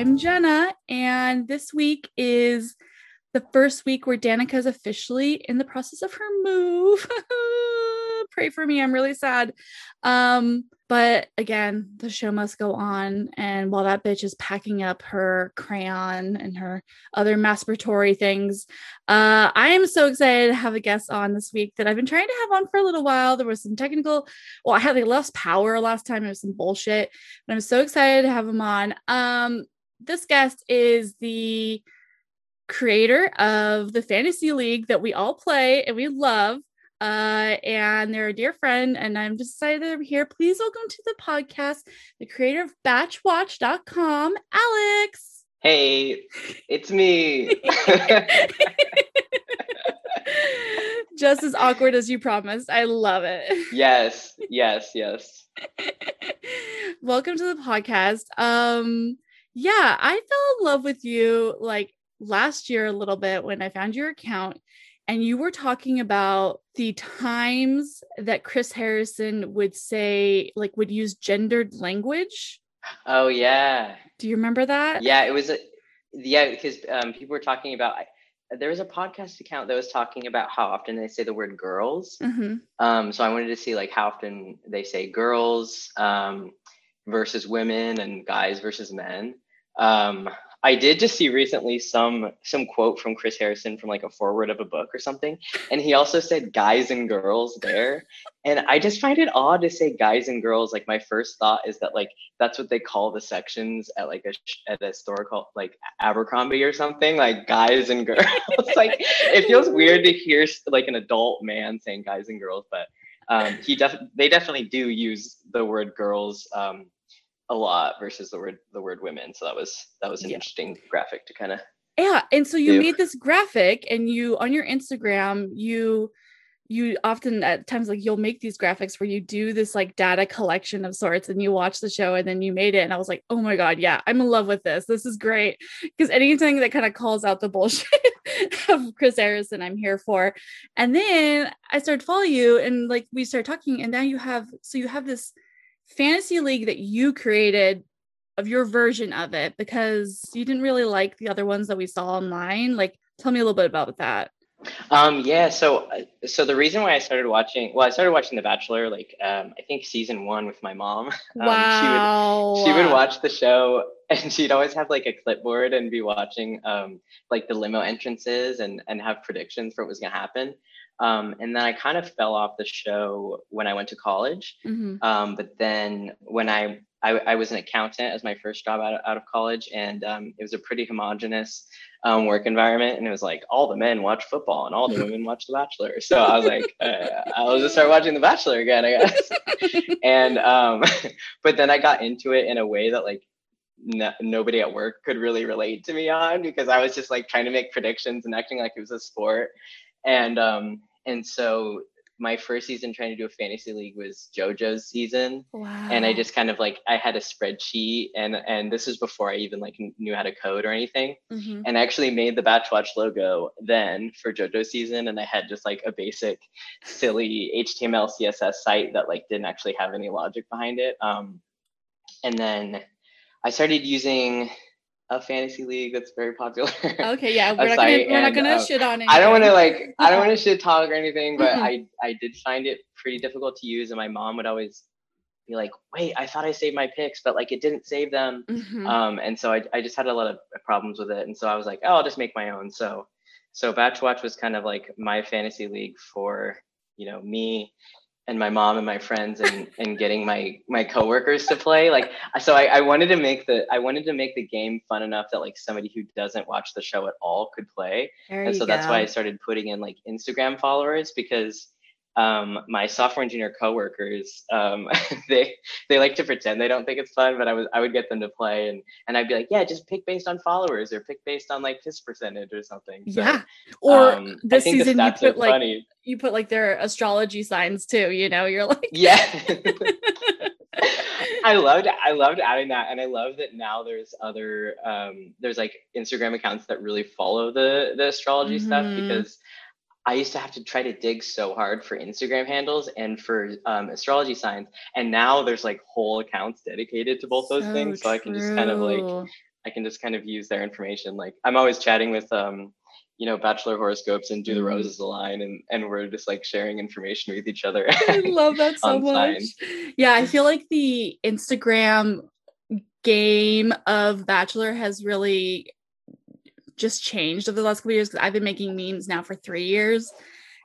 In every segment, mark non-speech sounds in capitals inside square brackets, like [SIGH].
I'm Jenna, and this week is the first week where Danica is officially in the process of her move. [LAUGHS] Pray for me, I'm really sad. Um, but again, the show must go on. And while that bitch is packing up her crayon and her other masturbatory things, uh, I am so excited to have a guest on this week that I've been trying to have on for a little while. There was some technical, well, I had like less power last time. It was some bullshit, but I'm so excited to have him on. Um, this guest is the creator of the fantasy league that we all play and we love uh, and they're a dear friend, and I'm just excited they're here. Please welcome to the podcast the creator of batchwatch.com, Alex. Hey, it's me. [LAUGHS] just as awkward as you promised. I love it. Yes, yes, yes. [LAUGHS] welcome to the podcast. Um, yeah, I fell in love with you like last year a little bit when I found your account and you were talking about the times that Chris Harrison would say, like, would use gendered language. Oh yeah. Do you remember that? Yeah, it was a yeah because um, people were talking about. There was a podcast account that was talking about how often they say the word girls. Mm-hmm. Um, so I wanted to see like how often they say girls um, versus women and guys versus men. Um, I did just see recently some some quote from Chris Harrison from like a forward of a book or something, and he also said guys and girls there, and I just find it odd to say guys and girls. Like my first thought is that like that's what they call the sections at like a at a store called like Abercrombie or something, like guys and girls. [LAUGHS] like it feels weird to hear like an adult man saying guys and girls, but um, he def they definitely do use the word girls. Um, a lot versus the word the word women. So that was that was an yeah. interesting graphic to kind of yeah. And so you do. made this graphic, and you on your Instagram you you often at times like you'll make these graphics where you do this like data collection of sorts and you watch the show and then you made it and I was like, oh my God, yeah, I'm in love with this. This is great. Because anything that kind of calls out the bullshit [LAUGHS] of Chris Harrison, I'm here for. And then I started following you and like we started talking, and now you have so you have this fantasy league that you created of your version of it because you didn't really like the other ones that we saw online. Like tell me a little bit about that. Um yeah so so the reason why i started watching well i started watching the bachelor like um i think season one with my mom. [LAUGHS] Um, wow. she would she would watch the show and she'd always have like a clipboard and be watching um like the limo entrances and and have predictions for what was going to happen um, and then I kind of fell off the show when I went to college. Mm-hmm. Um, but then when I, I, I was an accountant as my first job out of, out of college, and um, it was a pretty homogenous um, work environment. And it was like all the men watch football and all the [LAUGHS] women watch The Bachelor. So I was like, uh, I'll just start watching The Bachelor again, I guess. [LAUGHS] and um, [LAUGHS] but then I got into it in a way that like no, nobody at work could really relate to me on because I was just like trying to make predictions and acting like it was a sport. And um, and so my first season trying to do a fantasy league was JoJo's season. Wow. And I just kind of like I had a spreadsheet and and this is before I even like knew how to code or anything. Mm-hmm. And I actually made the Batch Watch logo then for JoJo season and I had just like a basic silly HTML CSS site that like didn't actually have any logic behind it. Um and then I started using a fantasy league that's very popular. [LAUGHS] Okay, yeah, we're not gonna, we're and, not gonna um, shit on it. I don't want to like I don't want to [LAUGHS] shit talk or anything, but mm-hmm. I I did find it pretty difficult to use, and my mom would always be like, "Wait, I thought I saved my picks, but like it didn't save them," mm-hmm. um, and so I I just had a lot of problems with it, and so I was like, "Oh, I'll just make my own." So so Batch Watch was kind of like my fantasy league for you know me and my mom and my friends and and getting my my coworkers to play like so I, I wanted to make the i wanted to make the game fun enough that like somebody who doesn't watch the show at all could play there and so go. that's why i started putting in like instagram followers because um, my software engineer coworkers, um, [LAUGHS] they they like to pretend they don't think it's fun, but I was I would get them to play and and I'd be like, yeah, just pick based on followers or pick based on like kiss percentage or something. So, yeah. Or um, this season you put like funny. you put like their astrology signs too. You know, you're like [LAUGHS] yeah. [LAUGHS] I loved I loved adding that, and I love that now there's other um, there's like Instagram accounts that really follow the the astrology mm-hmm. stuff because I used to have to try to dig so hard for Instagram handles and for um, astrology signs, and now there's like whole accounts dedicated to both those So things. So I can just kind of like. I can just kind of use their information. Like I'm always chatting with um, you know, bachelor horoscopes and do the Mhm. roses align, and and we're just like sharing information with each other. I love that [LAUGHS] so much. signs. Yeah, I feel like the Instagram game of Bachelor has really just changed over the last couple years because I've been making memes now for three years.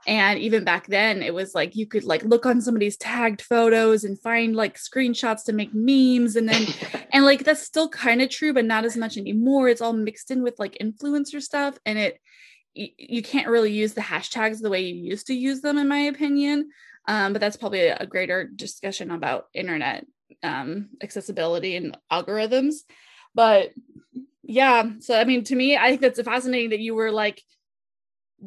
And even back then, it was like you could like look on somebody's tagged photos and find like screenshots to make memes. And then, [LAUGHS] and like that's still kind of true, but not as much anymore. It's all mixed in with like influencer stuff. And it, you can't really use the hashtags the way you used to use them, in my opinion. Um, but that's probably a greater discussion about internet um, accessibility and algorithms. But yeah, so I mean, to me, I think that's fascinating that you were like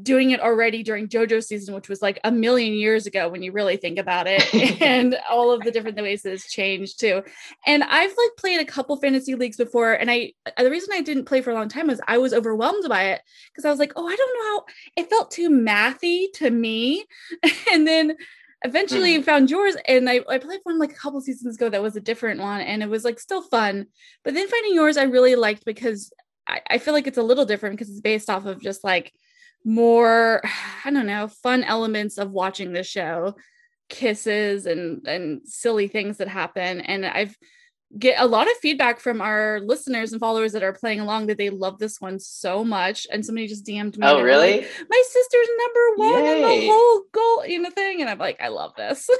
doing it already during JoJo season, which was like a million years ago when you really think about it, [LAUGHS] and all of the different ways that it's changed too. And I've like played a couple fantasy leagues before, and I uh, the reason I didn't play for a long time was I was overwhelmed by it because I was like, oh, I don't know how it felt too mathy to me, [LAUGHS] and then eventually mm-hmm. found yours and I, I played one like a couple seasons ago that was a different one and it was like still fun. But then finding yours i really liked because I, I feel like it's a little different because it's based off of just like more [SIGHS] i don't know fun elements of watching the show kisses and and silly things that happen. And i've get a lot of feedback from our listeners and followers that are playing along that they love this one so much. And somebody just dm'd me oh, were like, really? my sister's number one in the whole goal in the thing. And i'm like i love this. [LAUGHS]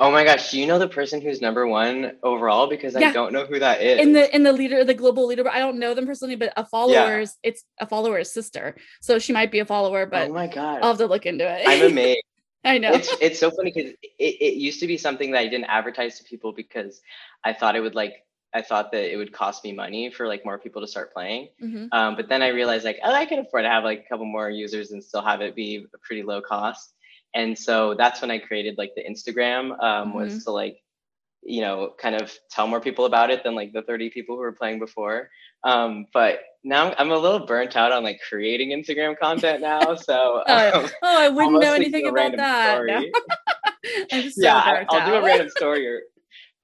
Oh my gosh, do you know the person who's number one overall? Because I don't know who that is. in the in the leader the global leader but i don't know them personally but a follower's it's a follower's sister. So she might be a follower oh but oh my god, i'll have to look into it. I'm [LAUGHS] amazed. I know It's it's so funny because it, it used to be something that I didn't advertise to people because I thought it would like I thought that it would cost me money for like more people to start playing. Mhm. Um, but then I realized like oh I can afford to have like a couple more users and still have it be a pretty low cost. And so that's when I created like the Instagram um, Mm-hmm. was to like you know kind of tell more people about it than like the 30 people who were playing before. Um, but now I'm- a little burnt out on like creating Instagram content now. [LAUGHS] So Oh, [LAUGHS] um, oh i wouldn't know anything about that [LAUGHS] No. So yeah, I'll do a random story or,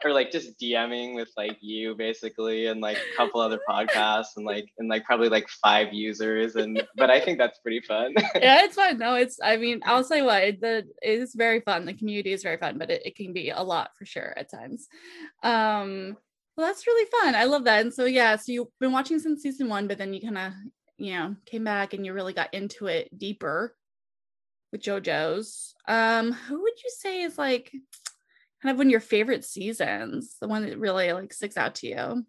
or like just DMing with like you basically and like a couple other podcasts and like and like probably like five users and but I think that's pretty fun. [LAUGHS] yeah, it's fun. No, it's. I mean, I'll say what it, the it is very fun. The community is very fun, but it, it can be a lot for sure at times. Um, well, that's really fun. I love that. And so yeah, so you've been watching since season one, but then you kind of you know came back and you really got into it deeper with JoJo's. Um, who would you say is like kind of one of your favorite seasons? The one that really like sticks out to you?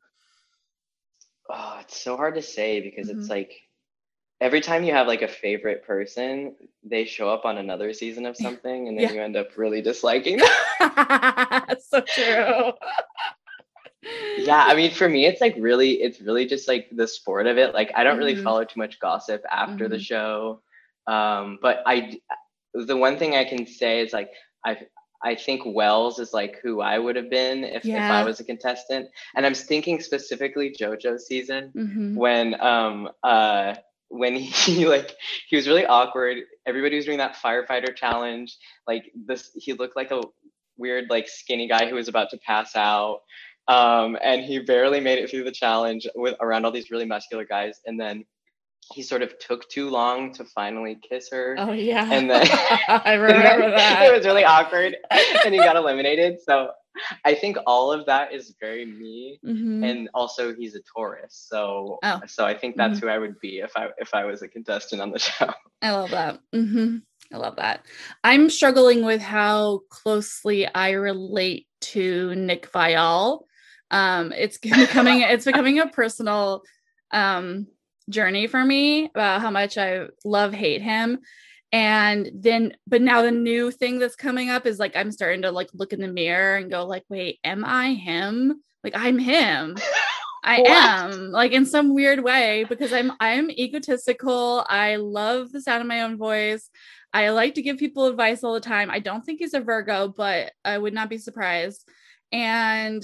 oh, it's so hard to say because Mhm. it's like every time you have like a favorite person, they show up on another season of [LAUGHS] something and then Yeah. you end up really disliking them. [LAUGHS] so true. yeah i mean for me it's like really it's really just like the sport of it like i don't really Mhm. follow too much gossip after the Mhm. show um but I the one thing i can say is like i i think wells is like who i would have been if, if i was a contestant. And i'm thinking specifically jojo season Mhm. when um uh when [LAUGHS] he like he was really awkward. Everybody was doing that firefighter challenge. Like this he looked like a weird like skinny guy who was about to pass out. Um and he barely made it through the challenge with around all these really muscular guys. And then he sort of took too long to finally kiss her Oh yeah. And then- [LAUGHS] I remember [LAUGHS] that. it was really awkward and he got eliminated so i think all of that is very me Mhm. and also he's a Taurus, so Oh. so I think that's who I would be if I if I was a contestant on the [LAUGHS] show. I love that. hmm I love that. I'm struggling with how closely I relate to Nick Viall. Um, it's becoming it's becoming a personal um, journey for me about how much I love hate him. And then, but now the new thing that's coming up is like I'm starting to like look in the mirror and go like, wait, am I him? Like I'm him. I [LAUGHS] What? am like in some weird way because I'm I'm egotistical. I love the sound of my own voice. I like to give people advice all the time. I don't think he's a Virgo, but I would not be surprised. And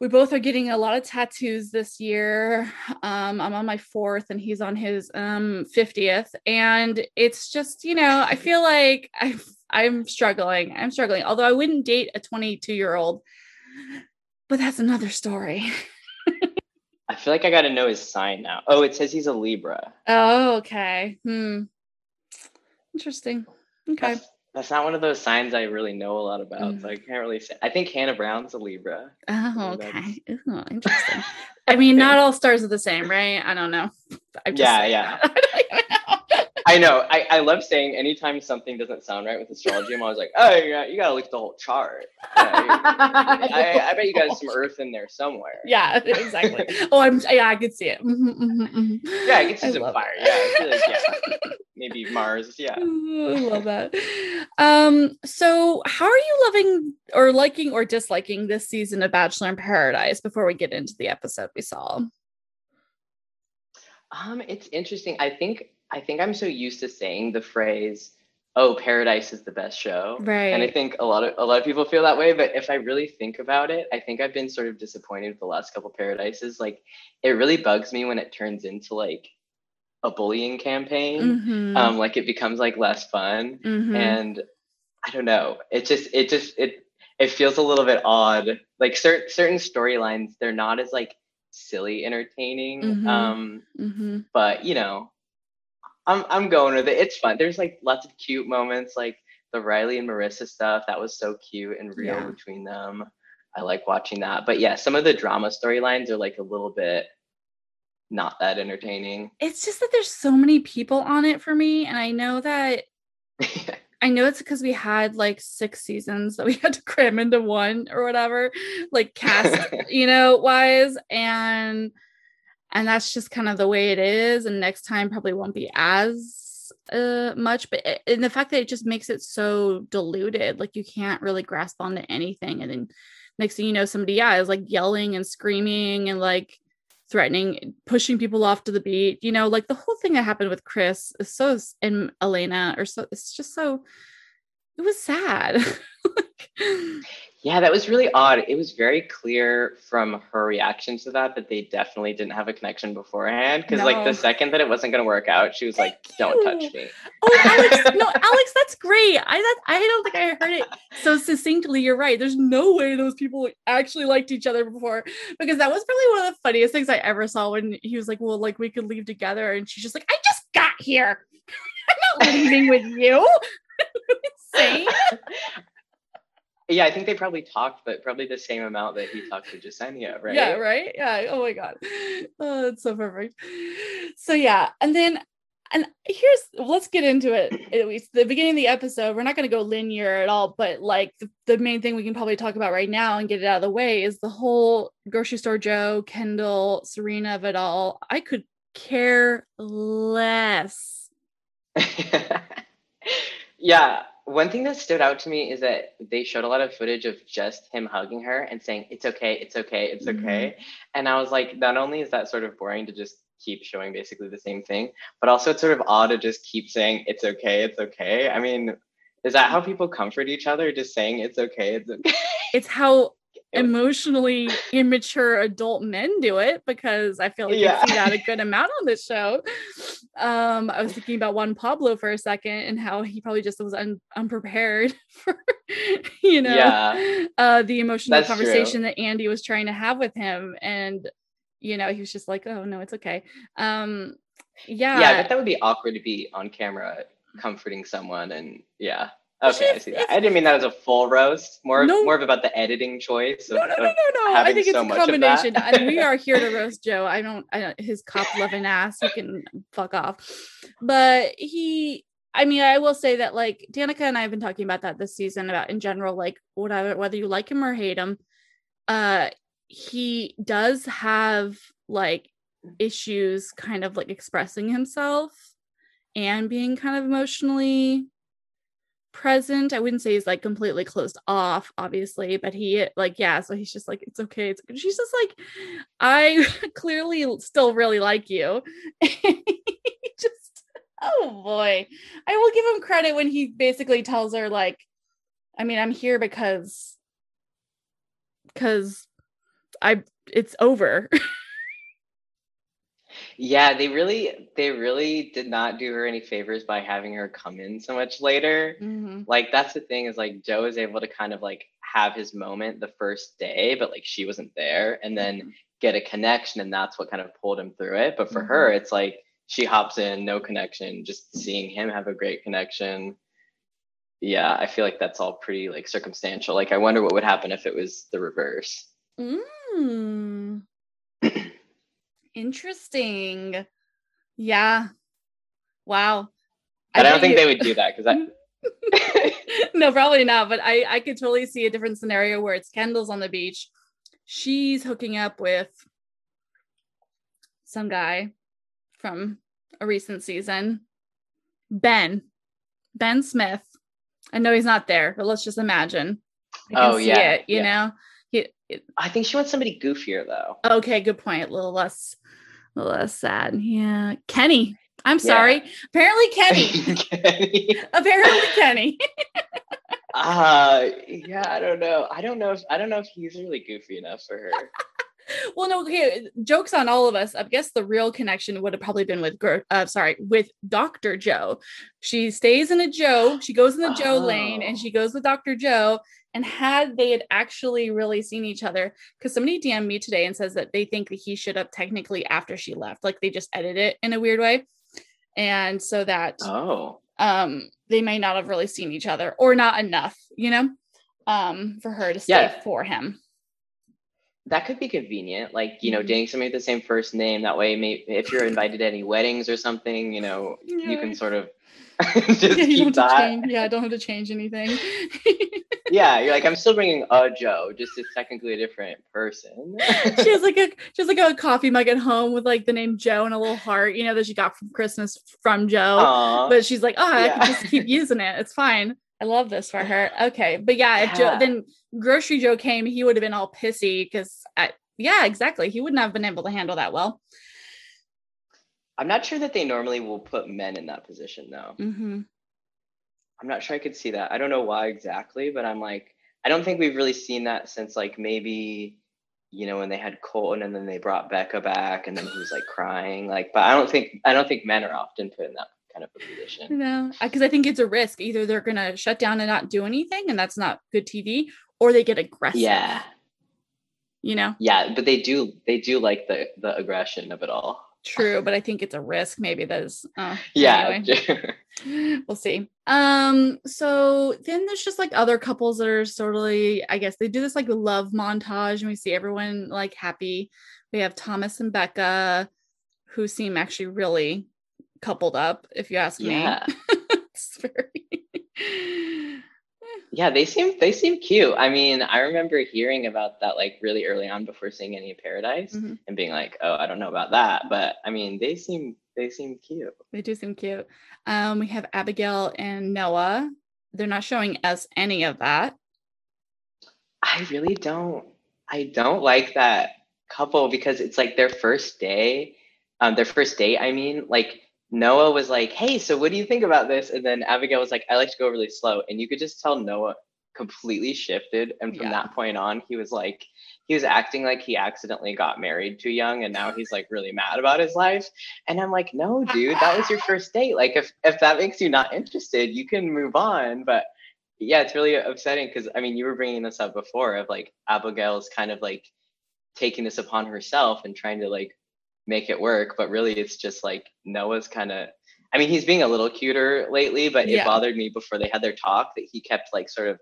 we both are getting a lot of tattoos this year. Um, I'm on my fourth and he's on his um 50th. And it's just, you know, I feel like I I'm struggling. I'm struggling. Although I wouldn't date a 22 year old, but that's another story. [LAUGHS] I feel like I got to know his sign now. Oh, it says he's a Libra. Oh, okay. Hmm. Interesting. Okay. That's, that's not one of those signs I really know a lot about, mm. so I can't really say. I think Hannah Brown's a Libra. Oh, okay. Ooh, interesting. I [LAUGHS] mean, not all stars are the same, right? I don't know. [LAUGHS] yeah, yeah. [LAUGHS] I know. I, I love saying anytime something doesn't sound right with astrology, I'm always like, oh, yeah, you got to look at the whole chart. [LAUGHS] Yeah, I, I, bet you got some earth in there somewhere. Yeah, [LAUGHS] exactly. oh, I'm, yeah, I could see it. Mm-hmm, mm-hmm, mm-hmm. Yeah, I can see I some fire. Yeah, like, yeah. [LAUGHS] Maybe Mars. Yeah. I love that. Um, so how are you loving or liking or disliking this season of Bachelor in Paradise before we get into the episode we saw? Um, it's interesting. I think I think I'm so used to saying the phrase, "Oh, Paradise is the best show," right? And I think a lot of a lot of people feel that way. But if I really think about it, I think I've been sort of disappointed with the last couple Paradises. Like, it really bugs me when it turns into like a bullying campaign. Mm-hmm. Um, like it becomes like less fun, mm-hmm. and I don't know. It just it just it it feels a little bit odd. Like certain certain storylines, they're not as like silly entertaining. Mm-hmm. Um, mm-hmm. but you know, I'm I'm going with it. It's fun. There's like lots of cute moments, like the Riley and Maurissa stuff. That was so cute and real yeah. between them. I like watching that. But yeah, some of the drama storylines are like a little bit not that entertaining. It's just that there's so many people on it for me, and I know that. [LAUGHS] I know it's because we had like six seasons that we had to cram into one or whatever, like cast, [LAUGHS] you know, wise. And and that's just kind of the way it is. And next time probably won't be as uh, much but it, and the fact that it just makes it so diluted like you can't really grasp onto anything. And then next thing you know somebody yeah is like yelling and screaming and like threatening pushing people off to the beat you know like the whole thing that happened with chris is so and elena or so it's just so it was sad [LAUGHS] yeah, that was really odd. It was very clear from her reaction to that that they definitely didn't have a connection beforehand. Because no. like the second that it wasn't going to work out, she was Thank like, "Don't you. touch me." Oh, Alex, [LAUGHS] no, Alex, that's great. I that, I don't think I heard it so succinctly. You're right. There's no way those people actually liked each other before because that was probably one of the funniest things I ever saw when he was like, "Well, like we could leave together," and she's just like, "I just got here. [LAUGHS] I'm not leaving with you." [LAUGHS] Insane. Yeah, I think they probably talked, but probably the same amount that he talked to Jessenia, right? Yeah, right. Yeah. Oh my god, oh, that's so perfect. So yeah, and then and here's let's get into it at least the beginning of the episode we're not going to go linear at all but like the, the, main thing we can probably talk about right now and get it out of the way is the whole grocery store joe kendall serena of it all i could care less [LAUGHS] yeah one thing that stood out to me is that they showed a lot of footage of just him hugging her and saying it's okay it's okay it's mm-hmm. okay. And i was like not only is that sort of boring to just keep showing basically the same thing but also it's sort of odd to just keep saying it's okay it's okay. I mean is that how people comfort each other just saying it's okay it's okay? It's how emotionally immature adult men do it because I feel like yeah. you see that a good amount on this show. Um, I was thinking about Juan Pablo for a second and how he probably just was un- unprepared [LAUGHS] for, you know, yeah. uh, the emotional That's conversation true. that Andy was trying to have with him. And, you know, he was just like, oh, no, it's okay. Um, yeah. Yeah, that would be awkward to be on camera comforting someone and yeah Okay, I see that. I didn't mean that as a full roast. More, no, more of about the editing choice. Of, no, no, no, no, no. I think it's so a combination. and we are here to [LAUGHS] roast Joe. I don't. I don't. His cop loving ass. He can fuck off. But he. I mean, I will say that like Danica and I have been talking about that this season about in general, like whatever, whether you like him or hate him. Uh, he does have like issues, kind of like expressing himself and being kind of emotionally present. I wouldn't say he's like completely closed off, obviously, but he like yeah. So he's just like it's okay. It's okay. she's just like I [LAUGHS] clearly still really like you. [LAUGHS] just oh boy, I will give him credit when he basically tells her like, I mean, I'm here because because I it's over. [LAUGHS] yeah, they really they really did not do her any favors by having her come in so much later. Mm-hmm. Like that's the thing is like Joe is able to kind of like have his moment the first day, but like she wasn't there, and then Mm-hmm. get a connection, and that's what kind of pulled him through it. But for her, Mm-hmm. it's like she hops in, no connection, just seeing him have a great connection. Yeah, I feel like that's all pretty like circumstantial. Like I wonder what would happen if it was the reverse. Mm. Interesting. Yeah. Wow. I, don't think you- they would do that because I [LAUGHS] no, probably not. But I, I could totally see a different scenario where it's Kendall's on the beach. She's hooking up with some guy from a recent season. Ben. Ben Smith. I know he's not there, but let's just imagine. I can Oh, see yeah, it, you yeah. know? He, it- I think she wants somebody goofier though. okay, good point. A little less, a little less sad. Yeah. Kenny. I'm Yeah. sorry. Apparently Kenny. [LAUGHS] Kenny. Apparently Kenny. [LAUGHS] Uh yeah, I don't know. I don't know if I don't know if he's really goofy enough for her. [LAUGHS] well, no, okay. Jokes on all of us. I guess the real connection would have probably been with, uh, sorry, with Dr. Joe. She stays in a Joe. She goes in the Joe lane and Oh. she goes with Dr. Joe. And had they had actually really seen each other, because somebody DM'd me today and says that they think that he should have technically after she left, like they just edited it in a weird way. And so that Oh. um they may not have really seen each other or not enough, you know, um, for her to stay Yeah. for him. That could be convenient. Like, you know, Mhm. dating somebody with the same first name. That way, maybe if you're invited to any weddings or something, you know, you can sort of [LAUGHS] [LAUGHS] just yeah, keep don't have to that. change. Yeah, I don't have to change anything. [LAUGHS] Yeah, you're like, I'm still bringing a Joe, just it's technically a different person. she has like a she has like a coffee mug at home with like the name Joe and a little heart, you know, that she got from Christmas from Joe. Aw. But she's like, oh, I Yeah. can just keep using it. It's fine. I love this for her. Okay, but yeah, if Joe Yeah. then Grocery Joe came, he would have been all pissy because yeah, exactly. He wouldn't have been able to handle that well. I'm not sure that they normally will put men in that position though. hmm I'm not sure I could see that. I don't know why exactly, but I'm like, I don't think we've really seen that since like maybe, you know, when they had Colton and then they brought Becca back and then he was like crying. Like, but I don't think I don't think men are often put in that kind of a position. No, because I think it's a risk. Either they're gonna shut down and not do anything, and that's not good TV, or they get aggressive. Yeah. You know, Yeah, but they do they do like the the aggression of it all. true, but I think it's a risk. Maybe there's uh, Yeah. anyway. [LAUGHS] we'll see. Um, so then there's just like other couples that are sort of, like- I guess they do this like love montage, and we see everyone like happy. We have Thomas and Becca, who seem actually really coupled up, if you ask yeah. me. [LAUGHS] It's very Yeah, they seem they seem cute. I mean, I remember hearing about that like really early on before seeing any of Paradise Mhm. and being like, "Oh, I don't know about that," but I mean, they seem they seem cute. They do seem cute. Um, we have Abigail and Noah. They're not showing us any of that. I really don't I don't like that couple because it's like their first day, um, their first date. I mean, like Noah was like, "Hey, so what do you think about this?" And then Abigail was like, "I like to go really slow," and you could just tell Noah completely shifted. And from Yeah. that point on, he was like, he was acting like he accidentally got married too young, and now he's like really mad about his life. And I'm like, "No, dude, that was your [LAUGHS] first date. Like, if if that makes you not interested, you can move on." But yeah, it's really upsetting because I mean, you were bringing this up before of like Abigail's kind of like taking this upon herself and trying to like make it work, but really it's just like Noah's kind of. I mean, he's being a little cuter lately, but Yeah. it bothered me before they had their talk that he kept like sort of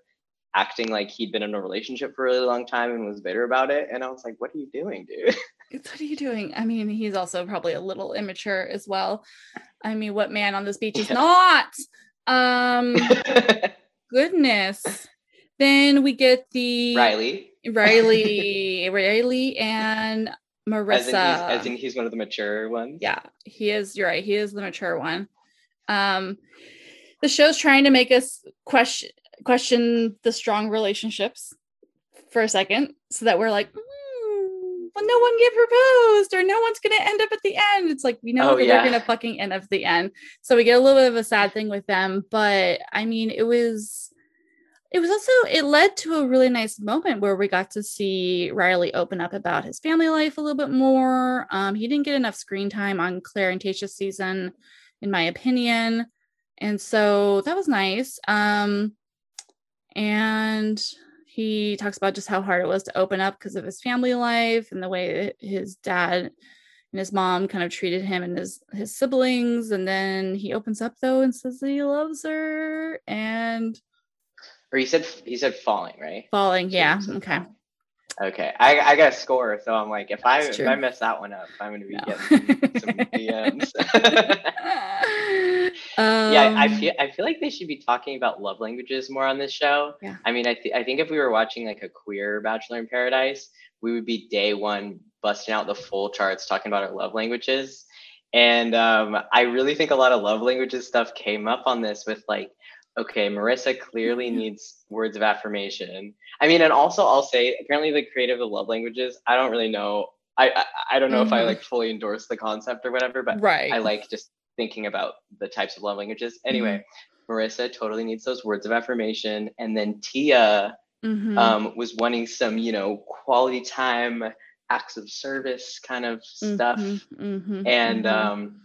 acting like he'd been in a relationship for a really long time and was bitter about it. And I was like, what are you doing, dude? [LAUGHS] What are you doing? I mean, he's also probably a little immature as well. I mean, what man on this beach is Yeah. not? Um, [LAUGHS] goodness. Then we get the Riley. Riley, [LAUGHS] Riley and As Maurissa. in, he's, as in he's one of the mature ones. yeah he is you're right he is the mature one um the show's trying to make us question question the strong relationships for a second so that we're like "Hmm, well no one get proposed or no one's gonna end up at the end it's like we know Oh, that yeah. they're gonna fucking end up at the end so we get a little bit of a sad thing with them but i mean it was it was also it led to a really nice moment where we got to see Riley open up about his family life a little bit more. Um, he didn't get enough screen time on Clare and Tayshia's season, in my opinion, and so that was nice. Um, and he talks about just how hard it was to open up because of his family life and the way his dad and his mom kind of treated him and his his siblings and then he opens up though and says that he loves her and or he said he said falling, right? Falling, yeah. Okay. Okay, I, I got a score, so I'm like, if I if I mess that one up, I'm gonna be no. getting some, [LAUGHS] DMs. um, [LAUGHS] yeah, I um, feel I feel like they should be talking about love languages more on this show. Yeah. I mean, I th- I think if we were watching like a queer Bachelor in Paradise, we would be day one busting out the full charts talking about our love languages. And um, I really think a lot of love languages stuff came up on this with like okay, Maurissa clearly mm-hmm. [LAUGHS] needs words of affirmation. I mean, and also I'll say, apparently the creative of love languages, I don't really know. I I, I don't know mm-hmm. if I mm-hmm. like fully endorse the concept or whatever, but right. I like just thinking about the types of love languages. Anyway, mm-hmm. Maurissa totally needs those words of affirmation. And then Tia mm-hmm. um, was wanting some, you know, quality time, acts of service kind of stuff. Mm-hmm. And um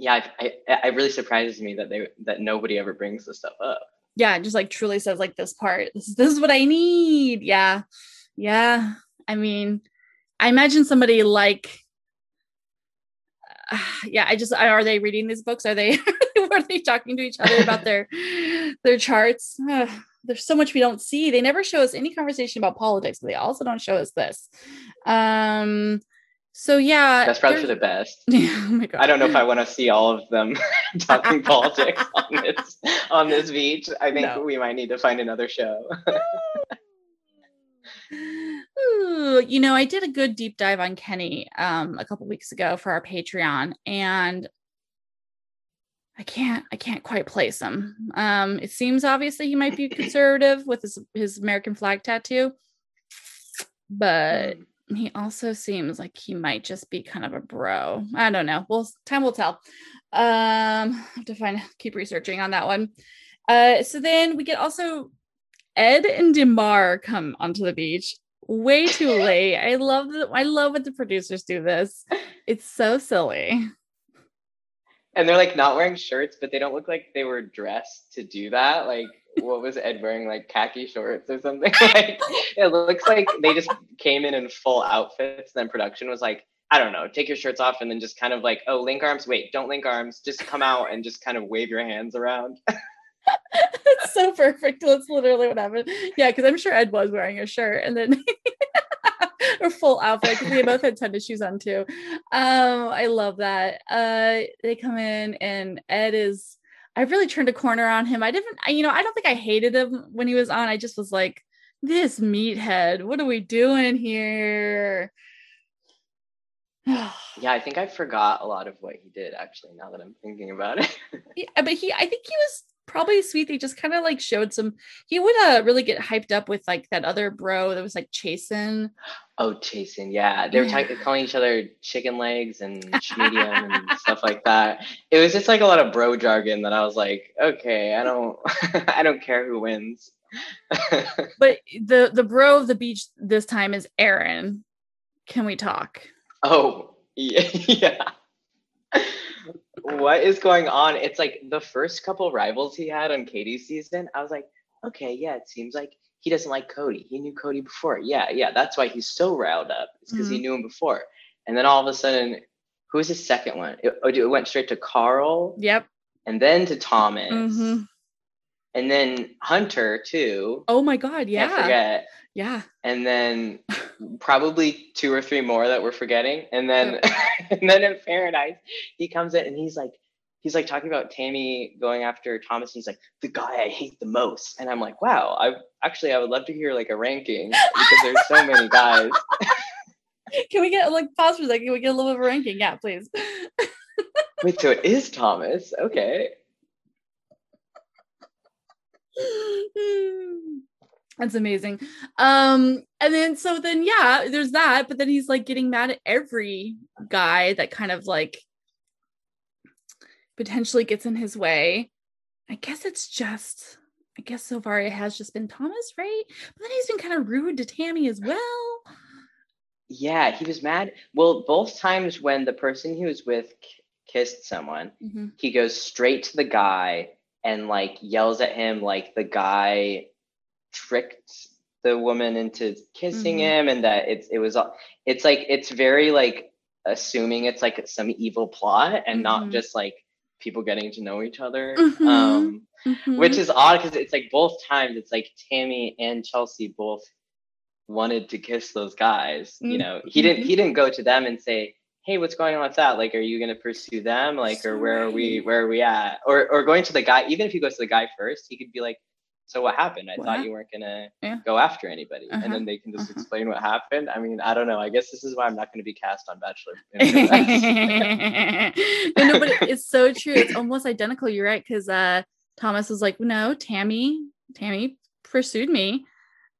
yeah, I, I, it really surprises me that they that nobody ever brings this stuff up. Yeah, just like truly says like this part. This, this is what I need. Yeah, yeah. I mean, I imagine somebody like, uh, [SIGHS] yeah. I just are they reading these books? Are they [LAUGHS] are they talking to each other about their [LAUGHS] their charts? Uh, there's so much we don't see. They never show us any conversation about politics, but they also don't show us this. Um, so yeah, that's probably for the best. Yeah, [LAUGHS] oh my god. I don't know if I want to see all of them [LAUGHS] talking [LAUGHS] politics on this on this beach. I think no. we might need to find another show. Ooh, you know, I did a good deep dive on Kenny um, a couple weeks ago for our Patreon, and I can't I can't quite place him. Um, it seems obviously he might be [CLEARS THROAT] conservative with his his American flag tattoo, but mm he also seems like he might just be kind of a bro. I don't know. Well, time will tell. Um, to find [LAUGHS] keep researching on that one. Uh, so then we get also Ed and Demar come onto the beach way too late. I love that. I love what the producers do this. It's so silly. And they're like not wearing shirts, but they don't look like they were dressed to do that. Like what was Ed wearing? Like khaki shorts or something? [LAUGHS] like it looks like they just came in in full outfits. Then production was like, I don't know, take your shirts off and then just kind of like, oh, link arms. Wait, don't link arms. Just come out and just kind of wave your hands around. [LAUGHS] it's so perfect. That's literally what happened. Yeah, because I'm sure Ed was wearing a shirt and then [LAUGHS] a full outfit we both had tennis shoes on too. Um, I love that. Uh, they come in and Ed is I really turned a corner on him. I didn't, I, you know, I don't think I hated him when he was on. I just was like, this meathead, what are we doing here? [SIGHS] yeah, I think I forgot a lot of what he did actually now that I'm thinking about it. yeah, but he, I think he was probably sweet. They just kind of like showed some. He would uh really get hyped up with like that other bro that was like Chasen. Oh, Chasen, yeah. They were t- calling each other chicken legs and [LAUGHS] medium and stuff like that. It was just like a lot of bro jargon that I was like, okay, I don't, [LAUGHS] I don't care who wins. [LAUGHS] but the the bro of the beach this time is Aaron. Can we talk? Oh, yeah. What is going on? It's like the first couple rivals he had on Katie's season. I was like, okay, yeah, it seems like he doesn't like Cody. He knew Cody before. Yeah, yeah, that's why he's so riled up. It's because mm-hmm. he knew him before. And then all of a sudden, who was his second one? It, it went straight to Carl. Yep. And then to Thomas. Mm-hmm. And then Hunter too. Oh my God! Yeah. Can't forget. Yeah. And then probably two or three more that we're forgetting. And then [LAUGHS] and then in Paradise, he comes in and he's like, he's like talking about Tammy going after Thomas. he's like, the guy I hate the most. And I'm like, wow, I actually I would love to hear like a ranking because there's so many guys. [LAUGHS] Can we get like pause for a second? Can we get a little bit of a ranking? Yeah, please. [LAUGHS] Wait, so it is Thomas. Okay. [LAUGHS] That's amazing. Um, and then so then yeah, there's that, but then he's like getting mad at every guy that kind of like potentially gets in his way. I guess it's just I guess so far it has just been Thomas, right? But then he's been kind of rude to Tammy as well. Yeah, he was mad. Well, both times when the person he was with k- kissed someone, Mm-hmm. he goes straight to the guy and like yells at him like the guy tricked the woman into kissing Mhm. him and that it's it was all- it's like it's very like assuming it's like some evil plot and Mhm. not just like people getting to know each other Mhm. um Mhm. which is odd because it's like both times it's like tammy and chelsea both wanted to kiss those guys you know he didn't he didn't go to them and say hey what's going on with that? Like are you going to pursue them? Like or where are we where are we at? Or or going to the guy even if he goes to the guy first he could be like so what happened? I What? thought you weren't going to Yeah. go after anybody. Uh-huh, and then they can just uh-huh. explain what happened. I mean i don't know. I guess this is why i'm not going to be cast on bachelor. [LAUGHS] No, [LAUGHS] no, but it's so true. It's almost identical. You're right, because uh, Thomas was like, "No, Tammy, Tammy pursued me,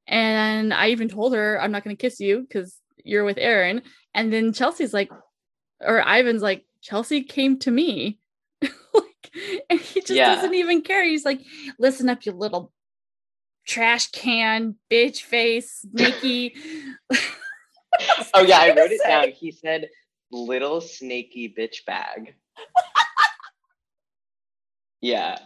and I even told her I'm not going to kiss you because you're with Aaron." And then Chelsea's like, or Ivan's like, "Chelsea came to me," [LAUGHS] like, and he just Yeah. doesn't even care. He's like, "Listen up, you little trash can, bitch face, Nikki." [LAUGHS] [LAUGHS] oh yeah i wrote it say? down he said little snaky bitch bag yeah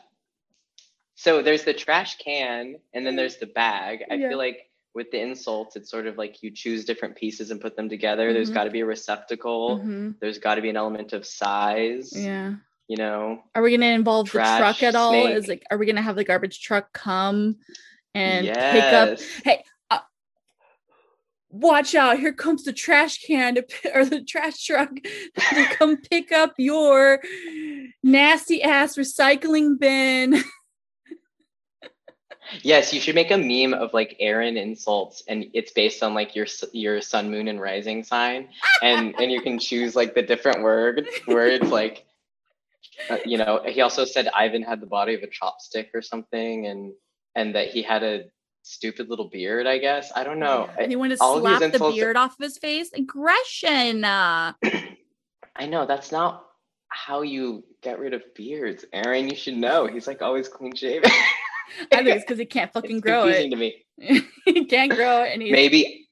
so there's the trash can and then there's the bag i Yeah. feel like with the insults it's sort of like you choose different pieces and put them together there's Mhm. got to be a receptacle Mhm. there's got to be an element of size Yeah. you know Are we gonna involve the truck at all? snake. Is like, are we gonna have the garbage truck come and pick up? Hey, uh, watch out! Here comes the trash can to, [LAUGHS] or the trash truck [LAUGHS] to come pick up your nasty ass recycling bin. [LAUGHS] Yes, you should make a meme of like Aaron insults, and it's based on like your your sun, moon, and rising sign, and and you can choose like the different word words like, uh, you know, he also said Ivan had the body of a chopstick or something, and and that he had a stupid little beard. I guess I don't know. And he wanted to all slap the beard off of his face. Aggression. [CLEARS THROAT] I know that's not how you get rid of beards, Aaron. You should know. He's like always clean shaven. [LAUGHS] [LAUGHS] I think it's because he can't fucking It's grow it. to me. [LAUGHS] he can't grow it, and maybe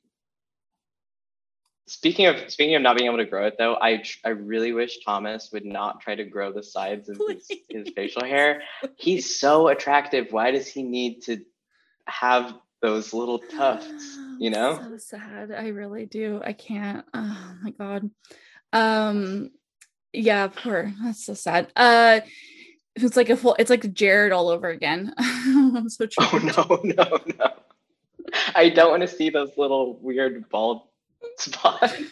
speaking of speaking of not being able to grow it though i i really wish thomas would not try to grow the sides of his, his facial hair. He's so attractive. Why does he need to have those little [SIGHS] tufts you know? So sad. I really do. I can't. Oh my god. Um yeah poor that's so sad. Uh it's like a full it's like jared all over again. [LAUGHS] I'm so oh no [LAUGHS] no no. I don't want to see those little weird bald spots. [LAUGHS]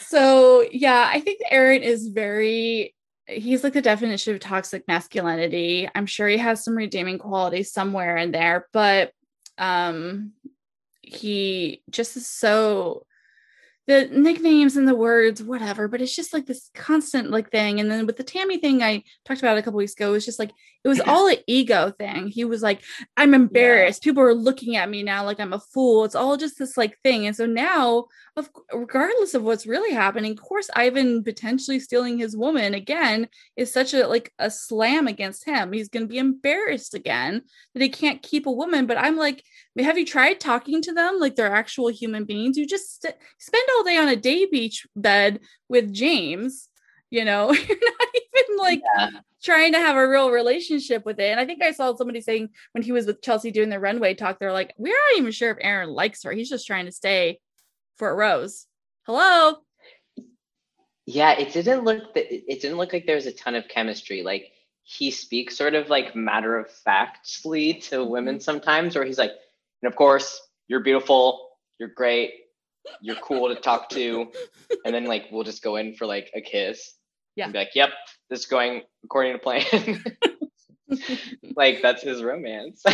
So yeah i think aaron is very he's like the definition of toxic masculinity. I'm sure he has some redeeming qualities somewhere in there but um he just is so the nicknames and the words whatever but it's just like this constant like thing. And then with the tammy thing i talked about a couple weeks ago it was just like it was all an ego thing. He was like i'm embarrassed. People are looking at me now like i'm a fool. It's all just this like thing. And so now of regardless of what's really happening of course ivan potentially stealing his woman again is such a like a slam against him. He's going to be embarrassed again that he can't keep a woman. But i'm like have you tried talking to them like they're actual human beings? You just st- spend all day on a day beach bed with james you know [LAUGHS] you're not even like Yeah. trying to have a real relationship with it. And i think i saw somebody saying when he was with chelsea doing the runway talk they're like we're not even sure if aaron likes her. He's just trying to stay for a rose. Hello? Yeah, it didn't look that it didn't look like there was a ton of chemistry. Like he speaks sort of like matter of factly to women mm-hmm. sometimes, where he's like, and of course, you're beautiful, you're great, you're cool to talk to, and then like we'll just go in for like a kiss. Yeah. And be like, yep, this is going according to plan. [LAUGHS] like that's his romance. [LAUGHS]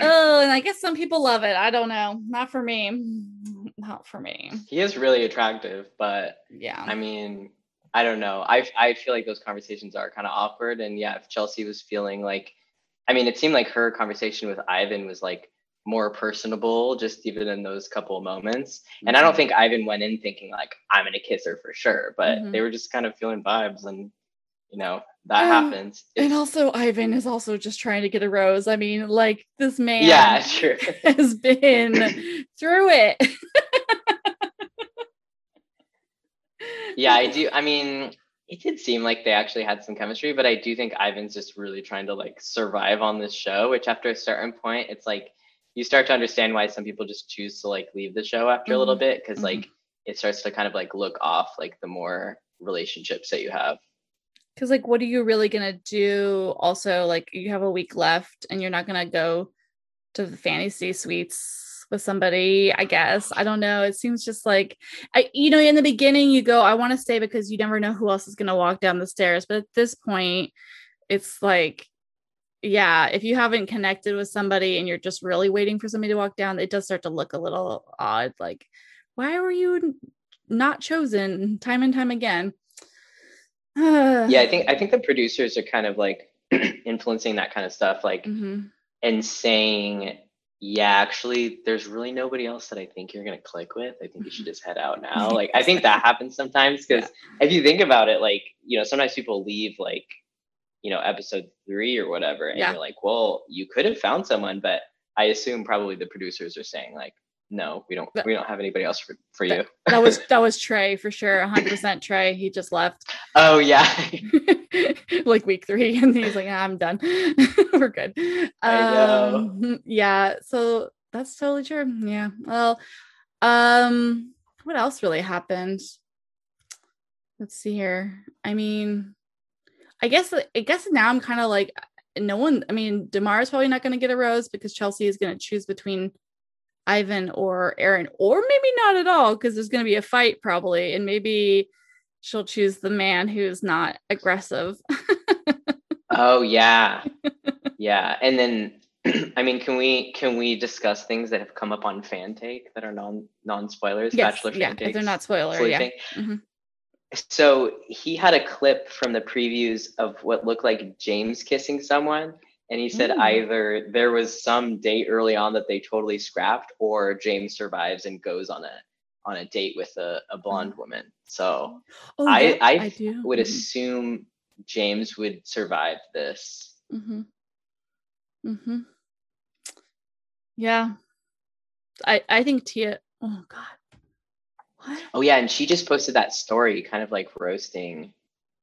oh and i guess some people love it i don't know not for me not for me he is really attractive, but yeah I mean, I don't know. I I feel like those conversations are kind of awkward. And yeah, if Chelsea was feeling like, I mean, it seemed like her conversation with Ivan was like more personable, just even in those couple of moments. And I don't think Ivan went in thinking like I'm gonna kiss her for sure, but Mhm. they were just kind of feeling vibes, and you know, that Uh, happens. And also, Ivan is also just trying to get a rose. I mean, like this man yeah, [LAUGHS] sure. [LAUGHS] has been through it. [LAUGHS] yeah, I do. I mean, it did seem like they actually had some chemistry, but I do think Ivan's just really trying to like survive on this show, which after a certain point, it's like you start to understand why some people just choose to like leave the show after a little Mhm. bit because Mhm. like it starts to kind of like look off like the more relationships that you have. Because, like, what are you really gonna do? Also, like, you have a week left, and you're not gonna go to the fantasy suites with somebody. I guess I don't know. It seems just like I, you know, in the beginning, you go, "I want to stay," because you never know who else is gonna walk down the stairs. But at this point, it's like, yeah, if you haven't connected with somebody and you're just really waiting for somebody to walk down, it does start to look a little odd. Like, why were you not chosen time and time again? [SIGHS] Yeah, I think I think the producers are kind of like [CLEARS THROAT] influencing that kind of stuff, like Mhm. and saying, yeah, actually, there's really nobody else that I think you're gonna click with. I think you should [LAUGHS] just head out now. Like, I think that [LAUGHS] happens sometimes because if you think about it, like, you know, sometimes people leave like, you know, episode three or whatever, and Yeah. you're like, well, you could have found someone, but I assume probably the producers are saying like, no, we don't, That- we don't have anybody else for, for you. that was [LAUGHS] that was Trey for sure, 100% Trey. He just left Oh yeah, [LAUGHS] like week three, [LAUGHS] and he's like, "Ah, "I'm done. We're good." Um, yeah, so that's totally true. Yeah. Well, um, what else really happened? Let's see here. I mean, I guess I guess now I'm kind of like no one. I mean, Demar is probably not going to get a rose because Chelsea is going to choose between Ivan or Aaron, or maybe not at all because there's going to be a fight probably, and maybe she'll choose the man who's not aggressive. [LAUGHS] oh yeah, yeah. And then, [CLEARS THROAT] I mean, can we can we discuss things that have come up on fan take that are non non spoilers? yes, Bachelor yeah, fan they're not spoiler, yeah. thing. Mm-hmm. So he had a clip from the previews of what looked like James kissing someone. And he said Mm. either there was some date early on that they totally scrapped, or James survives and goes on a on a date with a, a blonde woman. So Oh, I- yeah, I do. would Mhm, assume James would survive this. Mm-hmm. Mm-hmm. Yeah, I I think Tia. Oh God, what? Oh yeah, and she just posted that story, kind of like roasting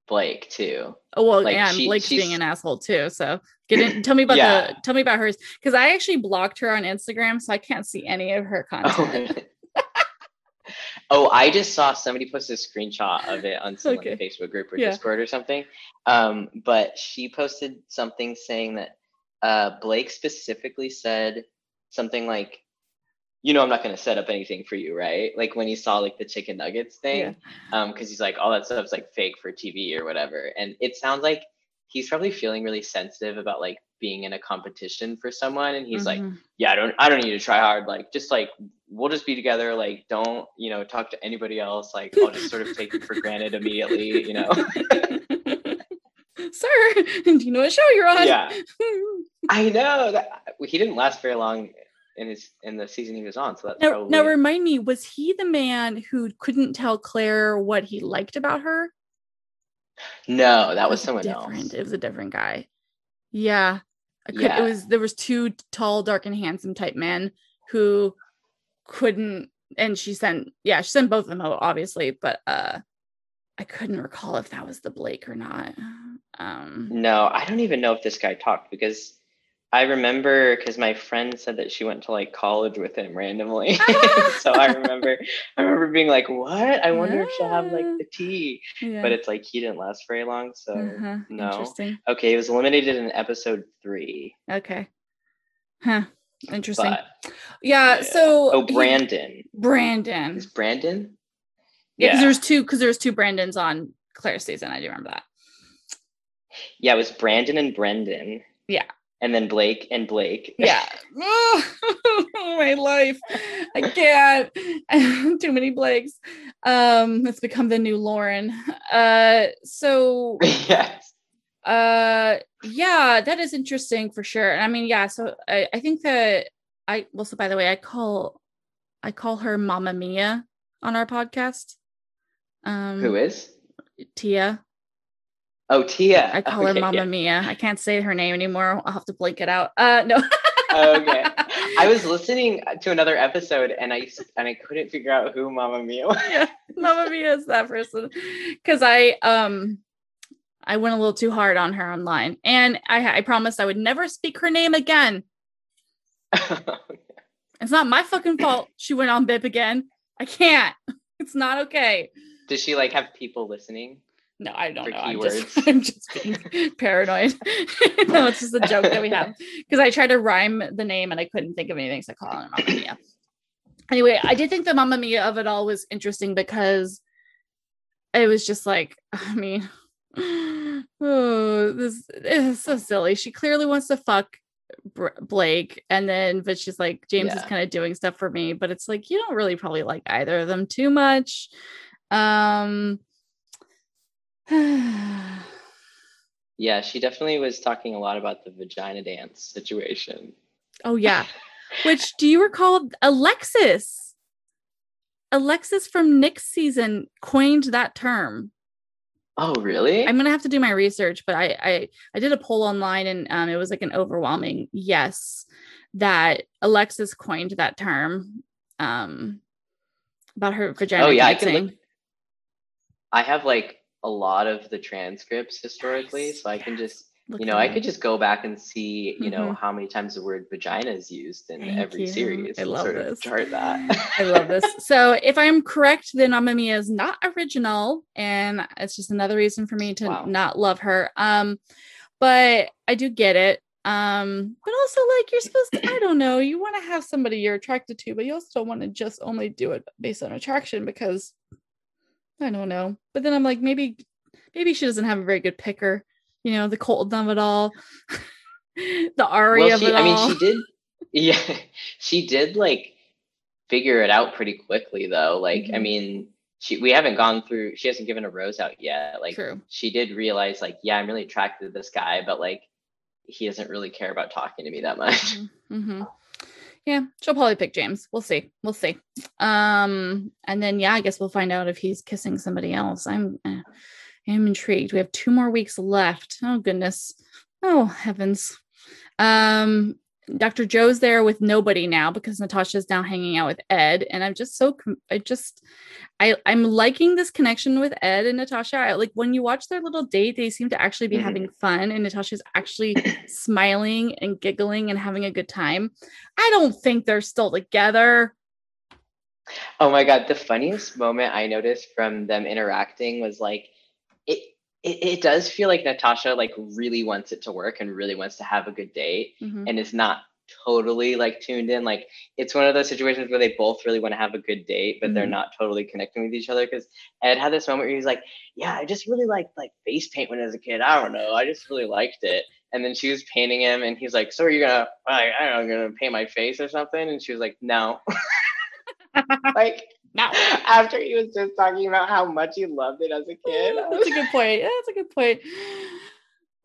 Blake too. Oh well, Like, and she- Blake's being an asshole too. So get in. [CLEARS THROAT] Tell me about Yeah. the. Tell me about hers because I actually blocked her on Instagram, so I can't see any of her content. Oh. [LAUGHS] oh, I just saw somebody post a screenshot of it on some like, Facebook group or Yeah. Discord or something. Um, but she posted something saying that uh, Blake specifically said something like, "You know, I'm not going to set up anything for you, right?" Like when he saw like the chicken nuggets thing, um, because he's like, all that stuff's like fake for TV or whatever. And it sounds like he's probably feeling really sensitive about like being in a competition for someone, and he's like Mhm. yeah, I don't I don't need to try hard. Like just like we'll just be together. Like don't, you know, talk to anybody else. Like I'll just sort of take it for [LAUGHS] granted immediately, you know. [LAUGHS] Sir, [LAUGHS] do you know what show you're on? yeah. I know that he didn't last very long in his in the season he was on, so that's Now, probably now remind me, was he the man who couldn't tell Clare what he liked about her? No, that It was someone different. else. It was a different guy. Yeah. I could, Yeah. It was there was two tall, dark, and handsome type men who couldn't and she sent yeah, she sent both of them out, obviously, but uh I couldn't recall if that was the Blake or not. Um No, I don't even know if this guy talked because I remember because my friend said that she went to like college with him randomly. [LAUGHS] [LAUGHS] so I remember I remember being like, What? I wonder if she'll have like the tea. yeah. But it's like he didn't last very long, so uh-huh. no. Interesting. Okay, he was eliminated in episode three. Okay. Huh. Interesting. But yeah, yeah. so oh he- Brandon. Brandon. Is Brandon? Yeah, because there's two because there's two Brandons on Clare's season. I do remember that. Yeah, it was Brandon and Brendan. Yeah. And then Blake and Blake. [LAUGHS] Yeah. [LAUGHS] My life. I can't. [LAUGHS] Too many Blakes. Um, it's become the new Lauren. Uh so yes. uh yeah, that is interesting for sure. And I mean, yeah, so I, I think that I well, so by the way, I call I call her Mama Mia on our podcast. Um Who is? Tia. Oh, Tia. I call her Mama yeah. Mia. I can't say her name anymore. I'll have to blink it out. Uh, no. okay. [LAUGHS] I was listening to another episode and I and I couldn't figure out who Mama Mia was. yeah, Mama Mia is that person. Because I um I went a little too hard on her online, and I I promised I would never speak her name again. [LAUGHS] It's not my fucking fault. She went on Bip again. I can't. It's not okay. Does she like have people listening? No, I don't know. I'm just. [LAUGHS] I'm just being [LAUGHS] paranoid. [LAUGHS] no, it's just a joke that we have because I tried to rhyme the name and I couldn't think of anything, so I called her Mamma Mia. Anyway, I did think the Mamma Mia of it all was interesting because it was just like, I mean, [SIGHS] oh, this is so silly. She clearly wants to fuck Blake, and then but she's like, James is kind of doing stuff for me, but it's like you don't really probably like either of them too much. Um. [SIGHS] Yeah, she definitely was talking a lot about the vagina dance situation. Oh yeah. [LAUGHS] Which do you recall Alexis? Alexis from Nick's season coined that term. Oh, really? I'm gonna have to do my research, but I I, I did a poll online and um, it was like an overwhelming yes that Alexis coined that term um, about her vagina. oh, yeah, I can look. I have like a lot of the transcripts historically, Nice, so I can just Look you know I could just go back and see you know Mhm. how many times the word vagina is used in Thank every you. series. I and love sort of this. chart that. I love this. [LAUGHS] So if I'm correct, then Mamma Mia is not original, and it's just another reason for me to Wow. not love her. Um, but I do get it. Um, but also like you're supposed to, I don't know, you want to have somebody you're attracted to, but you also don't want to just only do it based on attraction because I don't know. But then I'm like, maybe, maybe she doesn't have a very good picker. You know, the Colton of it all, [LAUGHS] the Ari well, of she, it I mean, she did. [LAUGHS] Yeah, she did like figure it out pretty quickly, though. Like, I Mhm. mean, she we haven't gone through. She hasn't given a rose out yet. Like, True. she did realize, like, yeah, I'm really attracted to this guy, but like, he doesn't really care about talking to me that much. hmm Yeah, she'll probably pick James. We'll see. We'll see. Um, and then yeah, I guess we'll find out if he's kissing somebody else. I'm, uh, I'm intrigued. We have two more weeks left. Oh goodness. Oh heavens. Um, Dr. Joe's there with nobody now because Natasha's now hanging out with Ed, and I'm just so I just I I'm liking this connection with Ed and Natasha. I, like when you watch their little date, they seem to actually be Mhm. having fun, and Natasha's actually [CLEARS THROAT] smiling and giggling and having a good time. I don't think they're still together. Oh my god, the funniest moment I noticed from them interacting was like it it, it does feel like Natasha like really wants it to work and really wants to have a good date Mhm. and is not totally like tuned in. Like it's one of those situations where they both really want to have a good date, but they're Mhm. not totally connecting with each other. Because Ed had this moment where he was like, "Yeah, I just really liked like face paint when I was a kid. I don't know, I just really liked it." And then she was painting him, and he's like, "So are you gonna, like, I don't know, gonna paint my face or something?" And she was like, "No." [LAUGHS] like Now [LAUGHS] after he was just talking about how much he loved it as a kid. I that's a good point. That's a good point. [SIGHS]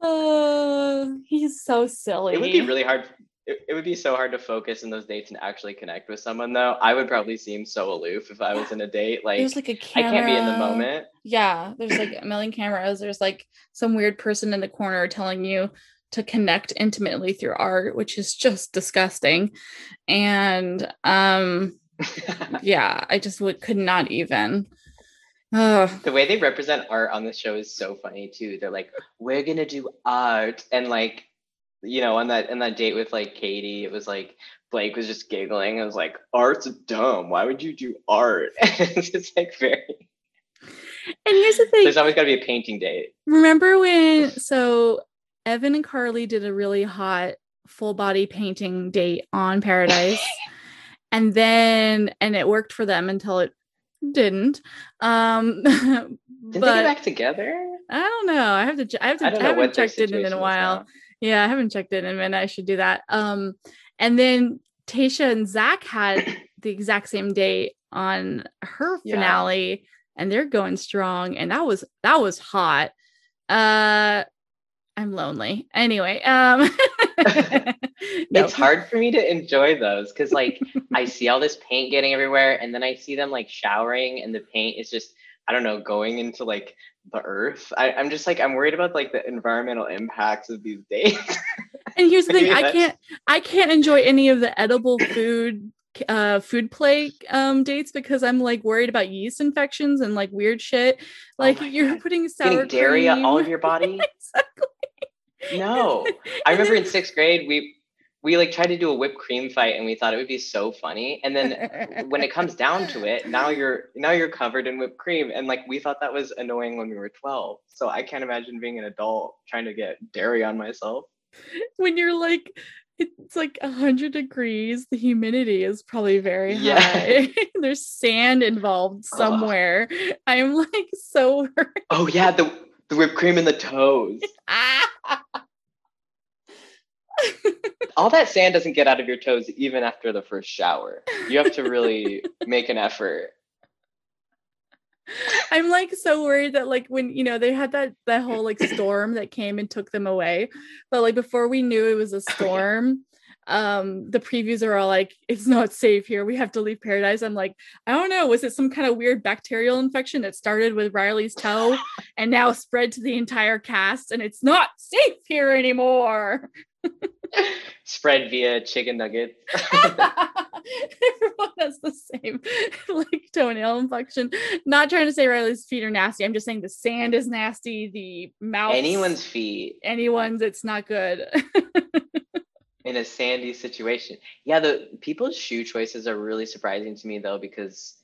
Uh, he's so silly. it would be really hard. It, it would be so hard to focus in those dates and actually connect with someone, though. I would probably seem so aloof if I was in a date. [GASPS] Like, There's like a I camera. can't be in the moment. Yeah, there's like a million cameras. There's like some weird person in the corner telling you to connect intimately through art, which is just disgusting. And um, [LAUGHS] yeah, I just would could not even. [SIGHS] The way they represent art on the show is so funny too. They're like, "We're gonna do art," and like, you know, on that on that date with like Katie, it was like Blake was just giggling. I was like, "Art's dumb. Why would you do art?" [LAUGHS] it's just like very. And here's the thing. There's always got to be a painting date. Remember when so Evan and Carly did a really hot full body painting date on Paradise. [LAUGHS] and then and it worked for them until it didn't. Um [LAUGHS] Did they get back together? I don't know. I have to I have to I I, haven't checked in in a while. Yeah, I haven't checked in in a minute. I should do that. Um and then Tayshia and Zac had [CLEARS THROAT] the exact same date on her Yeah. finale and they're going strong and that was that was hot. Uh I'm lonely. Anyway, um [LAUGHS] no. It's hard for me to enjoy those because like I see all this paint getting everywhere, and then I see them like showering, and the paint is just I don't know, going into like the earth. I, I'm just like I'm worried about like the environmental impacts of these dates. [LAUGHS] And here's the thing, I can't I can't enjoy any of the edible food uh food play um dates because I'm like worried about yeast infections and like weird shit. Oh Like my you're God. putting sour Getting dairy cream. all of your body. [LAUGHS] exactly. No. [LAUGHS] I remember in sixth grade we we like tried to do a whipped cream fight and we thought it would be so funny. And then [LAUGHS] when it comes down to it, now you're now you're covered in whipped cream. And like we thought that was annoying when we were 12. So I can't imagine being an adult trying to get dairy on myself. when you're like it's like a hundred degrees, the humidity is probably very Yeah. high. [LAUGHS] There's sand involved somewhere. I'm like so hurt. Oh yeah, the the whipped cream in the toes. Ah. [LAUGHS] All that sand doesn't get out of your toes even after the first shower. You have to really [LAUGHS] make an effort. I'm like so worried that like when you know they had that that [LAUGHS] whole like storm that came and took them away, but like before we knew it was a storm, um the previews are all like it's not safe here. We have to leave paradise. I'm like I don't know. Was it some kind of weird bacterial infection that started with Riley's toe and now spread to the entire cast and it's not safe here anymore? [LAUGHS] Spread via chicken nuggets. [LAUGHS] Everyone has the same [LAUGHS] like toenail infection. Not trying to say Riley's feet are nasty. I'm just saying the sand is nasty. The mouth, Anyone's feet anyone's, it's not good. in a sandy situation. Yeah, the people's shoe choices are really surprising to me though, because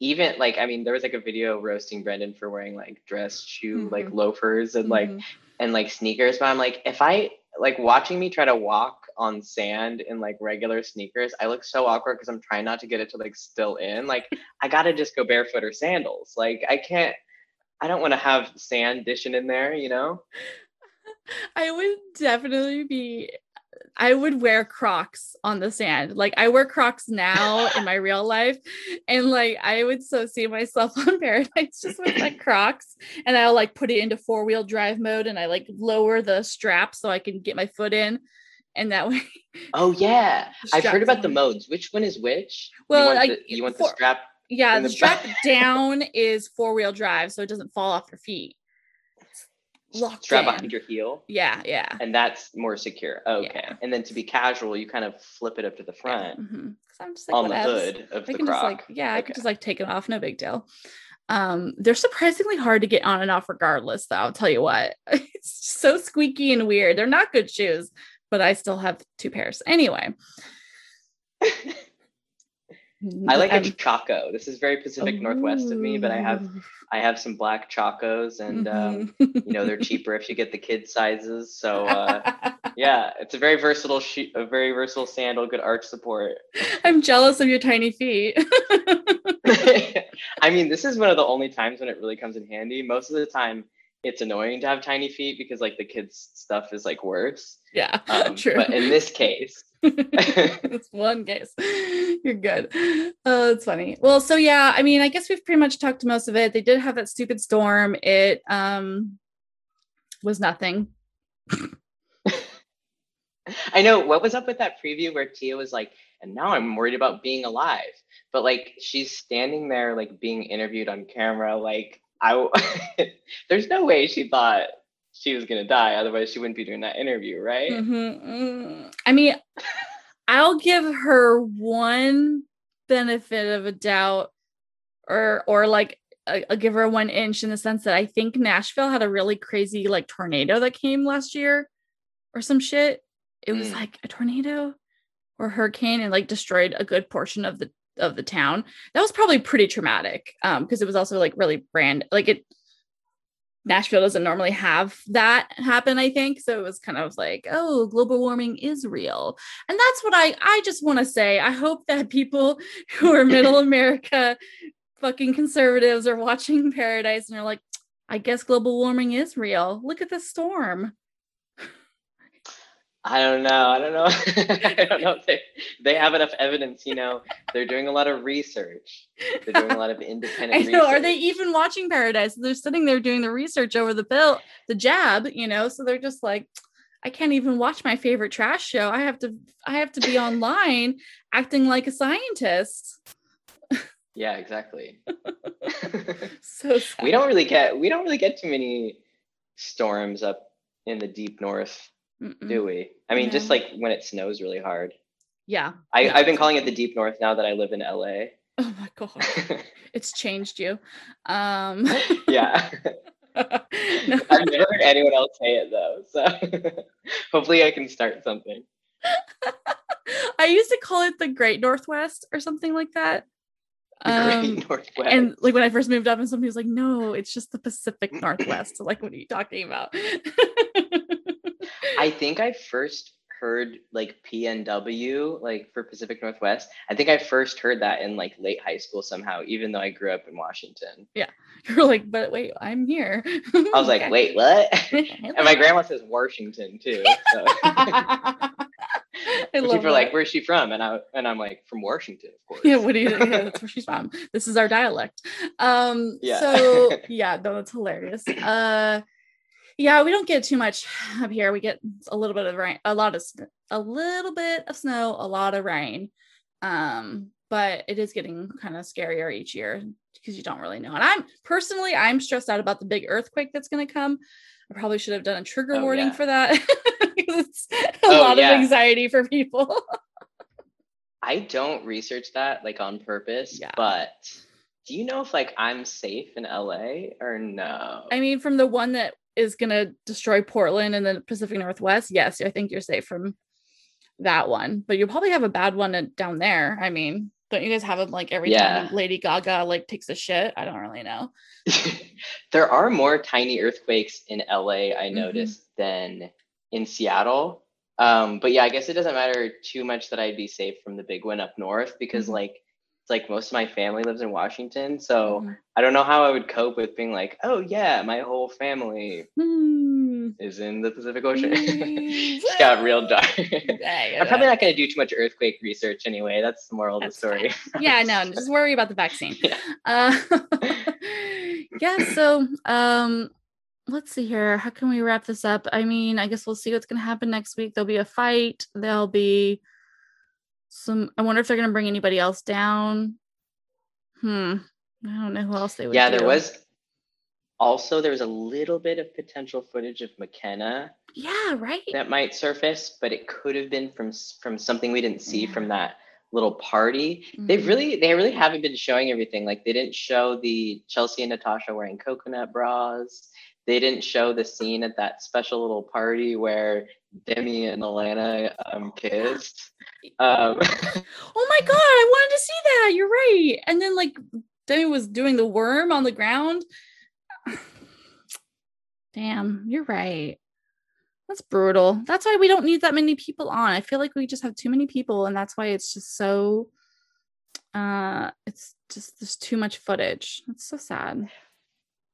even like I mean, there was like a video roasting Brendan for wearing like dress shoe, like Mhm. loafers and like Mhm. and like sneakers. But I'm like, if I like watching me try to walk on sand in like regular sneakers, I look so awkward because I'm trying not to get it to like still in. Like [LAUGHS] I gotta just go barefoot or sandals. Like I can't. I don't want to have sand dishing in there, you know. [LAUGHS] I would definitely be. I would wear Crocs on the sand. Like I wear Crocs now in my real life, and like I would so see myself [LAUGHS] on Paradise just with my Crocs, and I'll like put it into four wheel drive mode, and I like lower the strap so I can get my foot in, and that way. [LAUGHS] Oh yeah, I've heard about the modes. Which one is which? Well, you want, I- the, you want for- the strap. Yeah, the the strap down is four wheel drive, so it doesn't fall off your feet. Locked strap in. behind your heel, Yeah, yeah. and that's more secure. Okay, Yeah. and then to be casual, you kind of flip it up to the front hmm I'm just like on the hood of I the can just like yeah, I could just like take it off, no big deal. Um, they're surprisingly hard to get on and off regardless, though. I'll tell you what, [LAUGHS] it's so squeaky and weird. They're not good shoes, but I still have two pairs anyway. [LAUGHS] I like Um, a Chaco. This is very Pacific Northwest of me, but I have. I have some black Chacos, and um, Mhm. you know they're cheaper if you get the kid sizes. So uh, [LAUGHS] yeah, it's a very versatile shoe, a very versatile sandal, good arch support. I'm jealous of your tiny feet. [LAUGHS] [LAUGHS] I mean, this is one of the only times when it really comes in handy. Most of the time, it's annoying to have tiny feet because like the kids' stuff is like worse. yeah, [LAUGHS] Um, true. But in this case, [LAUGHS] it's one case. You're good. Oh, it's funny. Well, so yeah, I mean, I guess we've pretty much talked to most of it. They did have that stupid storm. It um was nothing. [LAUGHS] I know what was up with that preview where Tia was like, and now I'm worried about being alive. But like she's standing there like being interviewed on camera, like I [LAUGHS] there's no way she thought she was gonna die, otherwise she wouldn't be doing that interview, right? Mhm, mm. I mean, [LAUGHS] I'll give her one benefit of a doubt, or or like I- I'll give her one inch in the sense that I think Nashville had a really crazy like tornado that came last year, or some shit. It was Mm. like a tornado or hurricane and like destroyed a good portion of the of the town. That was probably pretty traumatic, um, because it was also like really brand like it. Nashville doesn't normally have that happen, I think. So it was kind of like, oh, global warming is real. And that's what I I just want to say. I hope that people [LAUGHS] who are middle [LAUGHS] America fucking conservatives are watching Paradise and are like, I guess global warming is real. Look at the storm. I don't know. I don't know. [LAUGHS] I don't know if they, they have enough evidence, you know. They're doing a lot of research. They're doing a lot of [LAUGHS] I independent know. Are they even watching Paradise? They're sitting there doing the research over the pill, the jab, you know. So they're just like, I can't even watch my favorite trash show. I have to, I have to be [LAUGHS] online acting like a scientist. Yeah, exactly. so sad. we don't really get we don't really get too many storms up in the deep north, Mm-mm. do we? I mean, just like when it snows really hard. Yeah. I, Yeah. I've been calling it the deep north now that I live in LA. [LAUGHS] Oh my god. [LAUGHS] It's changed you. Um [LAUGHS] yeah. no. I've never heard anyone else say it though. So hopefully I can start something. I used to call it the Great Northwest or something like that. Um, Great Northwest. and like when I first moved up, and somebody was like, "No, it's just the Pacific [CLEARS THROAT] Northwest." So, like, what are you talking about? I think I first heard like PNW, like for Pacific Northwest. I think I first heard that in like late high school somehow, even though I grew up in Washington. Yeah. [LAUGHS] You're like, but wait, I'm here. [LAUGHS] I was like, wait, what? [LAUGHS] and my grandma says Washington too. So I people are like, "Where's she from?" And I and I'm like, "From Washington, of course." Yeah, what do you? Yeah, that's where she's from. This is our dialect. Um, Yeah. so yeah, no, that's hilarious. Uh, yeah, we don't get too much up here. We get a little bit of rain, a lot of, a little bit of snow, a lot of rain. Um, but it is getting kind of scarier each year because you don't really know. And I'm personally, I'm stressed out about the big earthquake that's going to come. I probably should have done a trigger Oh, warning yeah. for that [LAUGHS] it's a Oh, lot yeah. of anxiety for people. [LAUGHS] I don't research that like on purpose, Yeah. but do you know if like I'm safe in LA or no? I mean, from the one that is going to destroy Portland and the Pacific Northwest, yes, I think you're safe from that one. But you'll probably have a bad one down there. I mean, don't you guys have them like every Yeah. time Lady Gaga like takes a shit? I don't really know. [LAUGHS] there are more tiny earthquakes in LA, I Mhm. than in Seattle. Um, but yeah, I guess it doesn't matter too much that I'd be safe from the big one up north because Mhm. like like most of my family lives in Washington. So Mhm. I don't know how I would cope with being like, oh yeah, my whole family Hmm. is in the Pacific Ocean. Mm. [LAUGHS] Just got real dark. [LAUGHS] Yeah, I'm probably not going to do too much earthquake research anyway. That's the moral That's of the story. yeah, no, [LAUGHS] just worry about the vaccine. Yeah. Uh, yeah, so um let's see here. How can we wrap this up? I mean, I guess we'll see what's gonna happen next week. There'll be a fight, there'll be some I wonder if they're gonna bring anybody else down. Hmm. I don't know who else they would yeah, there was also there was a little bit of potential footage of McKenna Yeah, right. that might surface, but it could have been from from something we didn't see Yeah. from that little party. They've Mhm. really they really haven't been showing everything. Like they didn't show the Chelsea and Natasha wearing coconut bras. They didn't show the scene at that special little party where Demi and Alana um, kissed. Um, [LAUGHS] [LAUGHS] Oh my god, I wanted to see that. You're right. And then like Demi was doing the worm on the ground. [SIGHS] Damn, you're right. That's brutal. That's why we don't need that many people on. I feel like we just have too many people, and that's why it's just so uh it's just there's too much footage. It's so sad.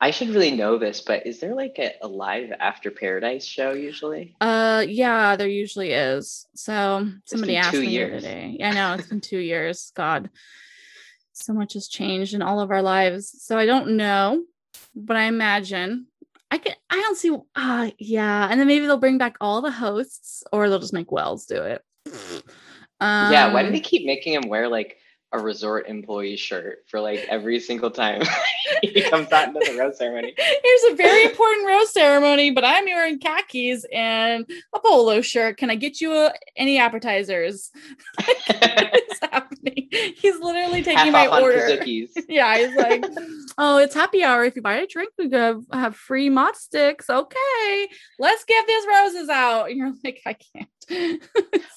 I should really know this, but is there like a, a live After Paradise show usually? Uh yeah, there usually is. So somebody asked me years. other day. Yeah, I know it's been two years. God. So much has changed in all of our lives. So I don't know, but I imagine I can I don't see uh yeah. And then maybe they'll bring back all the hosts or they'll just make Wells do it. Um, yeah, why do they keep making him wear like a resort employee shirt for like every single time [LAUGHS] he comes out into the rose ceremony? Here's a very important rose ceremony, but I'm wearing khakis and a polo shirt. Can I get you uh any appetizers? [LAUGHS] is happening? He's literally taking Half my order. [LAUGHS] Yeah, he's like, oh, it's happy hour. If you buy a drink, we could have free mott sticks. Okay, let's get these roses out. And you're like, I can't.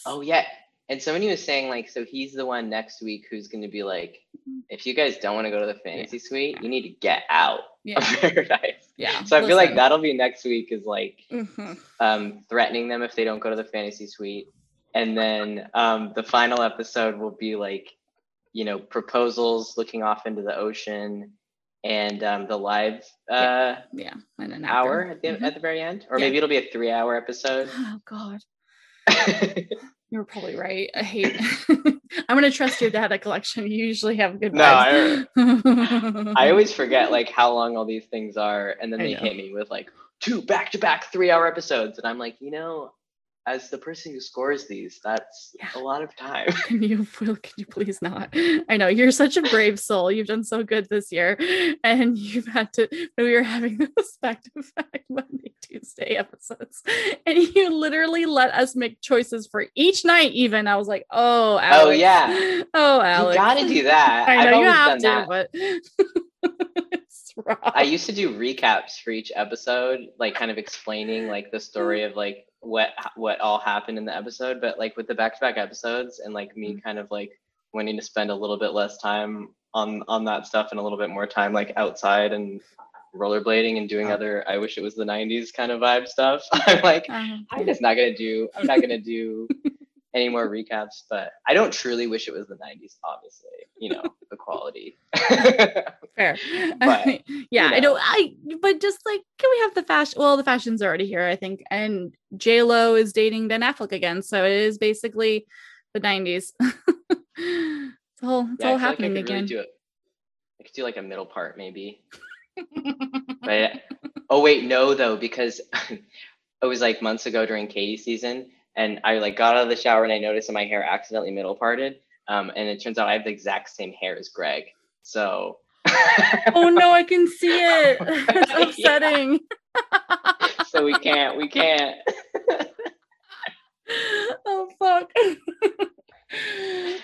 Oh yeah. And somebody was saying like, so he's the one next week who's going to be like, if you guys don't want to go to the fantasy suite, you need to get out yeah, of [LAUGHS] paradise. yeah. So I feel like that'll be next week is like Mhm. um, threatening them if they don't go to the fantasy suite, and then um, the final episode will be like, you know, proposals looking off into the ocean, and um, the live uh, Yeah, and an hour after. at the Mhm. at the very end, or Yeah. maybe it'll be a three-hour episode. Oh God, [LAUGHS] you're probably right. I hate. [LAUGHS] I'm gonna trust your data collection. You usually have good No, vibes. I always [LAUGHS] forget like how long all these things are, and then I they know. hit me with like two back-to-back three-hour episodes, and I'm like, you know, as the person who scores these, that's Yeah. a lot of time. [LAUGHS] Can you [LAUGHS] can you please not? [LAUGHS] I know you're such a brave soul. You've done so good this year, and you've had to. We were having those back to back Monday Tuesday episodes, and you literally let us make choices for each night. Even I was like, oh, Alex. Oh, yeah. oh, Alex. Oh, you gotta do that. I know you have to, that. but. I used to do recaps for each episode, like kind of explaining like the story mm. of like what what all happened in the episode. But like with the back to back episodes and like me kind of like wanting to spend a little bit less time on on that stuff and a little bit more time like outside and rollerblading and doing Oh. other I wish it was the 90s kind of vibe stuff. [LAUGHS] I'm like, Um, I'm just not gonna do I'm not gonna do [LAUGHS] any more recaps, but I don't truly wish it was the 90s, obviously. You know, [LAUGHS] the quality. fair [LAUGHS] [LAUGHS] But, yeah i know. don't i but just like can we have the fashion well the fashion's already here i think and j lo is dating ben affleck again so it is basically the 90s it's all it's Yeah, all I feel like I happening really again do it. I could do like a middle part maybe. But oh wait, no though, because it was like months ago during Katie season, and I like got out of the shower and I noticed that my hair accidentally middle parted. Um, and it turns out I have the exact same hair as Greg. So oh no i can see [LAUGHS] it it's upsetting [LAUGHS] so we can't we can't. [LAUGHS] oh fuck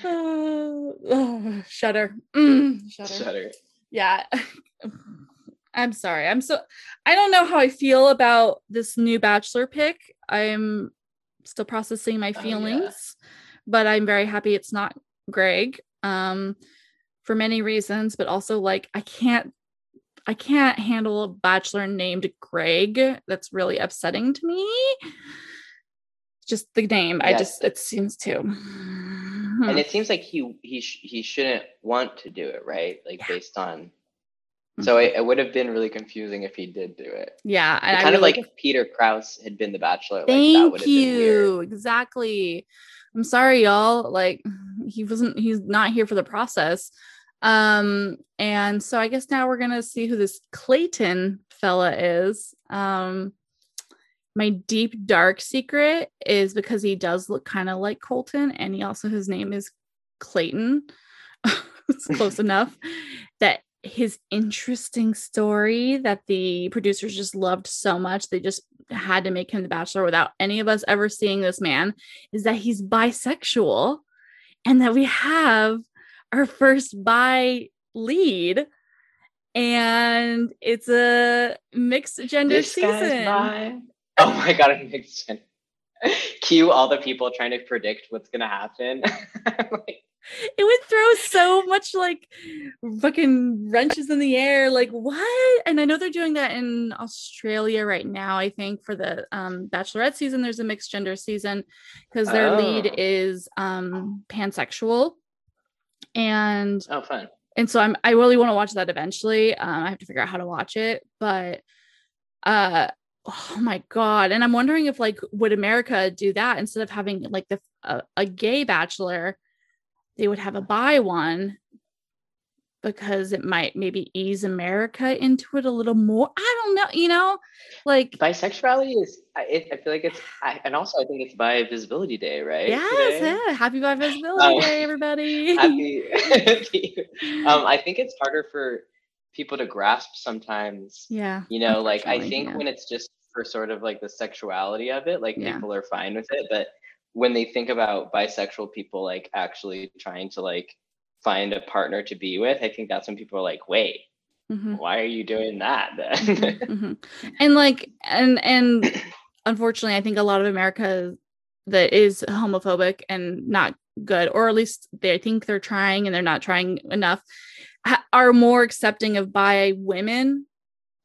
oh, oh, shudder Mm, shudder Shudder. yeah i'm sorry i'm so i don't know how i feel about this new bachelor pick i'm still processing my Oh, yeah. feelings but i'm very happy it's not greg um for many reasons but also like i can't i can't handle a bachelor named greg that's really upsetting to me just the name i just it seems too And it seems like he he sh- he shouldn't want to do it, right? Like Yeah. based on. So it, it would have been really confusing if he did do it. yeah and I kind of really- like if Peter Kraus had been the Bachelor. like, that Thank would have been you. Exactly. I'm sorry, y'all. Like [SIGHS] he wasn't he's not here for the process. Um, and so I guess now we're gonna see who this Clayton fella is. Um my deep dark secret is because he does look kind of like Colton, and he also his name is Clayton. [LAUGHS] it's close [LAUGHS] enough that his interesting story that the producers just loved so much they just had to make him the bachelor without any of us ever seeing this man is that he's bisexual and that we have our first bi lead and it's a mixed gender This season. Oh my god, it makes sense. Cue all the people trying to predict what's gonna happen. [LAUGHS] Like, it would throw so much like fucking wrenches in the air like what? And i know they're doing that in australia right now i think for the um bachelorette season. There's a mixed gender season because their lead Oh. is um pansexual. And oh, fun. and so i'm i really want to watch that eventually. Um i have to figure out how to watch it but uh oh my god. And i'm wondering if like would america do that instead of having like the a, a gay bachelor they would have a buy one because it might maybe ease america into it a little more i don't know you know like Bisexuality is. I, I feel like it's, I, and also I think it's by Visibility Day, right? yes today? yeah happy bi visibility Oh. day everybody [LAUGHS] Happy. um, I think it's harder for people to grasp sometimes. yeah You know, like I think yeah. when it's just for sort of like the sexuality of it, like Yeah. people are fine with it. But when they think about bisexual people like actually trying to like find a partner to be with, I think that's when people are like, wait, Mhm. why are you doing that then? Mhm. and like and and unfortunately i think a lot of america that is homophobic and not good or at least they think they're trying and they're not trying enough ha- are more accepting of bi women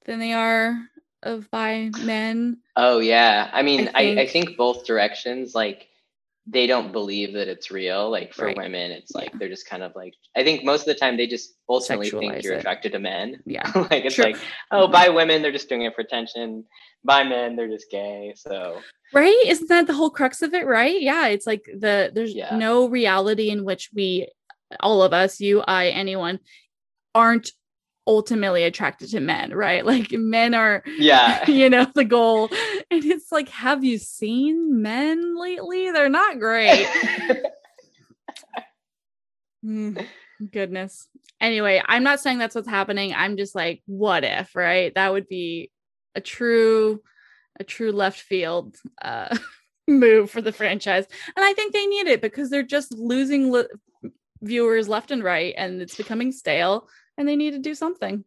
than they are of bi men oh yeah. I mean, I, I, think- think both directions, like they don't believe that it's real. Like for Right. women, it's like Yeah. they're just kind of like I think most of the time they just ultimately think you're it. attracted to men. [LAUGHS] yeah like it's Sure. like, oh, by women, they're just doing it for attention. By men, they're just gay. So right isn't that the whole crux of it right yeah it's like the there's Yeah. no reality in which we all of us you i anyone aren't ultimately attracted to men right like men are yeah. [LAUGHS] you know the goal and it's like, have you seen men lately? They're not great. Mm, goodness. Anyway, I'm not saying that's what's happening. I'm just like, what if, right? That would be a true, a true left field uh, [LAUGHS] move for the franchise. And I think they need it because they're just losing li- viewers left and right and it's becoming stale and they need to do something.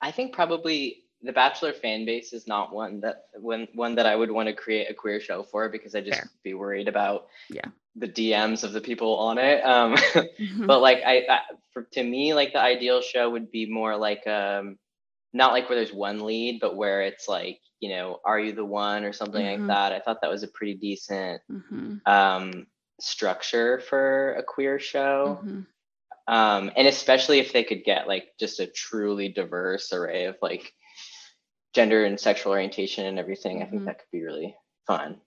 I think probably the Bachelor fan base is not one that one one that I would want to create a queer show for because I just Fair. be worried about yeah the DMs of the people on it. Um, mm-hmm. [LAUGHS] But like I, I, for to me, like the ideal show would be more like um, not like where there's one lead, but where it's like you know, are you the one or something mm-hmm. like that. I thought that was a pretty decent mm-hmm. um, structure for a queer show. Um, and especially if they could get like just a truly diverse array of like gender and sexual orientation and everything, I think mm-hmm. that could be really fun.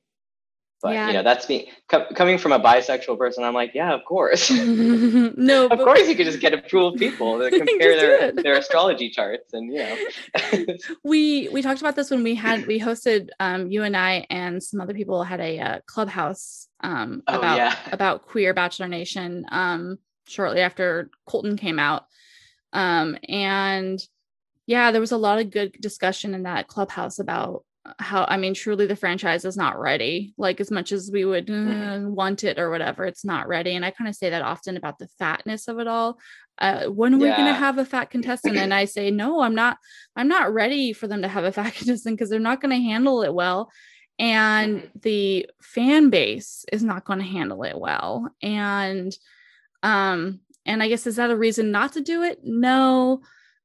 But yeah. you know, that's me co- coming from a bisexual person. I'm like, yeah, of course. [LAUGHS] no, [LAUGHS] of course you could just get a pool of people that [LAUGHS] compare their, their astrology charts, and you know. we we talked about this when we had we hosted um, you and I and some other people had a uh, clubhouse um, oh, about yeah. about queer Bachelor Nation um, shortly after Colton came out, um, and yeah, there was a lot of good discussion in that clubhouse about how I mean, truly the franchise is not ready. Like as much as we would mm-hmm. uh, want it or whatever, it's not ready. And I kind of say that often about the fatness of it all. Uh, when are yeah. we going to have a fat contestant? And I say, no, I'm not. I'm not ready for them to have a fat [LAUGHS] contestant because they're not going to handle it well, and mm-hmm. the fan base is not going to handle it well. And um, and I guess is that a reason not to do it? No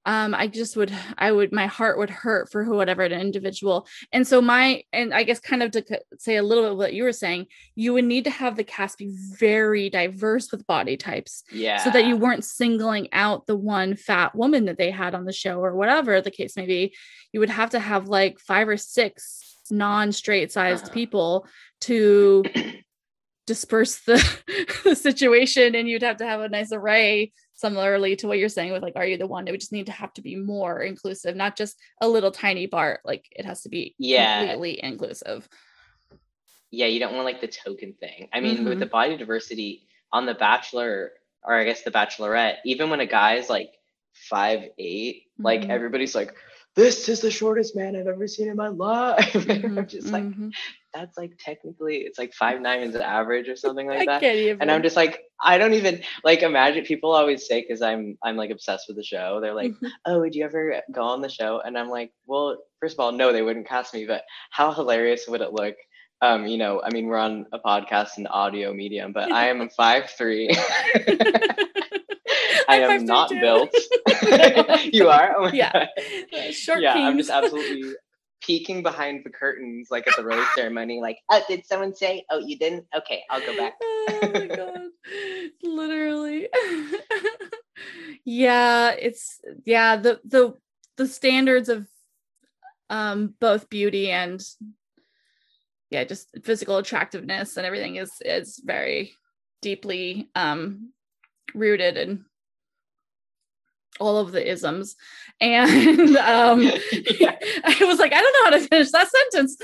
um i just would i would my heart would hurt for whatever an individual and so my and i guess kind of to say a little bit what you were saying you would need to have the cast be very diverse with body types yeah so that you weren't singling out the one fat woman that they had on the show or whatever the case may be you would have to have like five or six non-straight sized uh-huh. people to disperse the, [LAUGHS] the situation and you'd have to have a nice array similarly to what you're saying with like are you the one it would just need to have to be more inclusive not just a little tiny part like it has to be yeah completely inclusive yeah you don't want like the token thing i mean mm-hmm. with the body diversity on the bachelor or i guess the bachelorette even when a guy is like five eight, mm-hmm. like everybody's like this is the shortest man I've ever seen in my life. Mm-hmm, [LAUGHS] I'm just like, mm-hmm. That's like technically it's like five nine is average or something like that. And I'm just like, I don't even like imagine people always say because I'm I'm like obsessed with the show. They're like, mm-hmm. oh, would you ever go on the show? And I'm like, well, first of all, no, they wouldn't cast me, but how hilarious would it look? Um, you know, I mean, we're on a podcast and audio medium, but I am [LAUGHS] five three. [LAUGHS] [LAUGHS] I am not built. you are? Oh yeah. Short yeah, I'm just absolutely peeking behind the curtains like at the rose [LAUGHS] ceremony, like, oh, did someone say? Oh, you didn't? Okay, I'll go back. oh my [LAUGHS] god. Literally. [LAUGHS] yeah, it's yeah, the the the standards of um both beauty and yeah, just physical attractiveness and everything is is very deeply um rooted in all of the isms. And [LAUGHS] um yeah. [LAUGHS] i was like i don't know how to finish that sentence.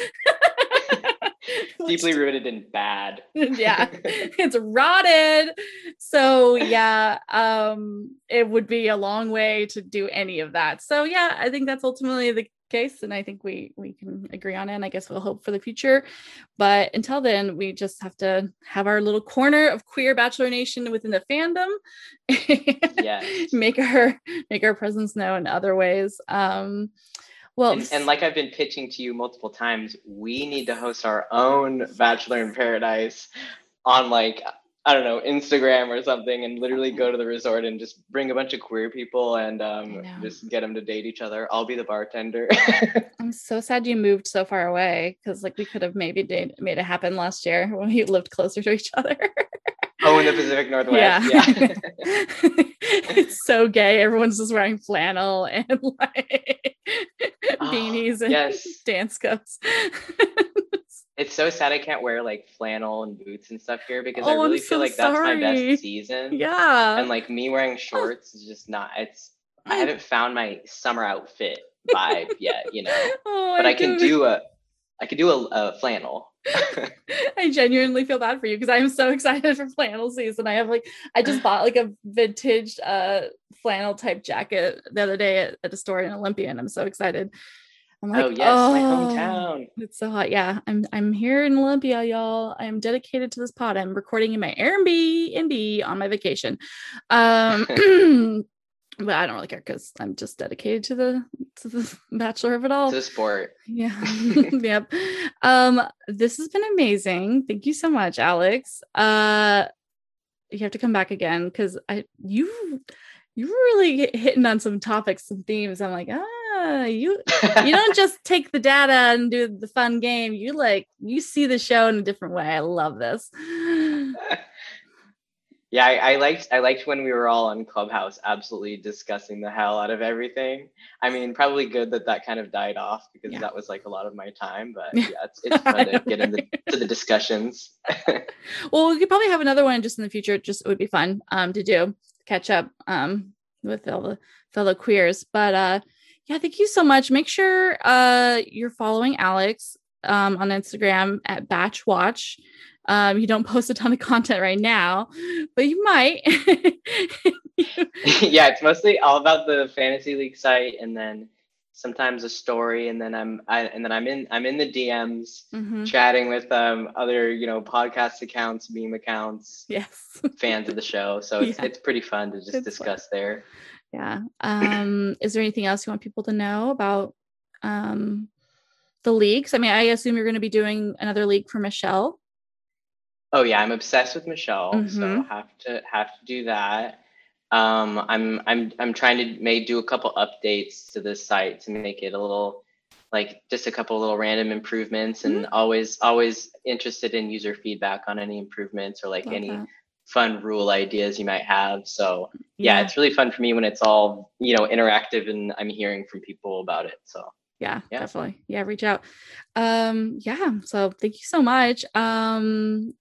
[LAUGHS] Deeply rooted in bad. Yeah it's rotted. So yeah um it would be a long way to do any of that. So yeah i think that's ultimately the case and i think we we can agree on it and i guess we'll hope for the future. But until then we just have to have our little corner of queer bachelor nation within the fandom yeah [LAUGHS] make our make our presence known in other ways. Um well and, and, like i've been pitching to you multiple times we need to host our own bachelor in paradise on like I don't know, Instagram or something and literally go to the resort and just bring a bunch of queer people and um, just get them to date each other. I'll be the bartender. [LAUGHS] I'm so sad you moved so far away because like we could have maybe date, made it happen last year [LAUGHS] when we lived closer to each other. oh, in the Pacific Northwest. Yeah. yeah. [LAUGHS] it's so gay. Everyone's just wearing flannel and like beanies oh, and yes. dance cups it's so sad I can't wear like flannel and boots and stuff here because oh, I really feel like sorry. that's my best season. Yeah. And like me wearing shorts is just not it's I haven't found my summer outfit vibe [LAUGHS] yet, you know. Oh, but I, I can do a I could do a, a flannel. [LAUGHS] I genuinely feel bad for you because I'm so [LAUGHS] excited for flannel season. I have like I just bought like a vintage uh flannel type jacket the other day at, at a store in Olympia and I'm so excited. I'm like, oh yes, oh, my hometown. It's so hot. Yeah, I'm I'm here in Olympia, y'all. I'm dedicated to this pod. I'm recording in my Airbnb on my vacation. Um [LAUGHS] [CLEARS THROAT] but I don't really care because I'm just dedicated to the to the [LAUGHS] bachelor of it all. To the sport. Yeah. [LAUGHS] yep. Um, this has been amazing. Thank you so much, Alex. Uh you have to come back again because I you you really hitting on some topics, some themes. I'm like, ah, you you don't [LAUGHS] just take the data and do the fun game. You like you see the show in a different way. I love this. [LAUGHS] Yeah, I, I, liked I liked when we were all on Clubhouse, absolutely discussing the hell out of everything. I mean, probably good that that kind of died off because yeah. that was like a lot of my time. But [LAUGHS] yeah, it's, it's fun to get into the, the discussions. well, we could probably have another one just in the future. Just it would be fun um, to do catch up um, with all the fellow queers. But uh, yeah, thank you so much. Make sure uh, you're following Alex um, on Instagram at Batch Watch. Um, you don't [LAUGHS] post a ton of content right now, but you might. [LAUGHS] [LAUGHS] yeah, it's mostly all about the fantasy league site, and then sometimes a story, and then I'm I, and then I'm in I'm in the DMs mm-hmm. chatting with um other you know podcast accounts, meme accounts, yes, fans of the show. So it's yeah. it's pretty fun to just it's discuss fun. there. Yeah. Um, is there anything else you want people to know about um the leagues? I mean, I assume you're going to be doing another league for Michelle. Oh yeah, I'm obsessed with Michelle, mm-hmm. so have to have to do that. Um, I'm I'm I'm trying to may do a couple updates to the site to make it a little like just a couple little random improvements and mm-hmm. always always interested in user feedback on any improvements or like Love any that. Fun rule ideas you might have. So yeah. yeah, it's really fun for me when it's all, you know, interactive and I'm hearing from people about it. So yeah, yeah, definitely. Yeah, reach out. Um, yeah, so thank you so much. Um,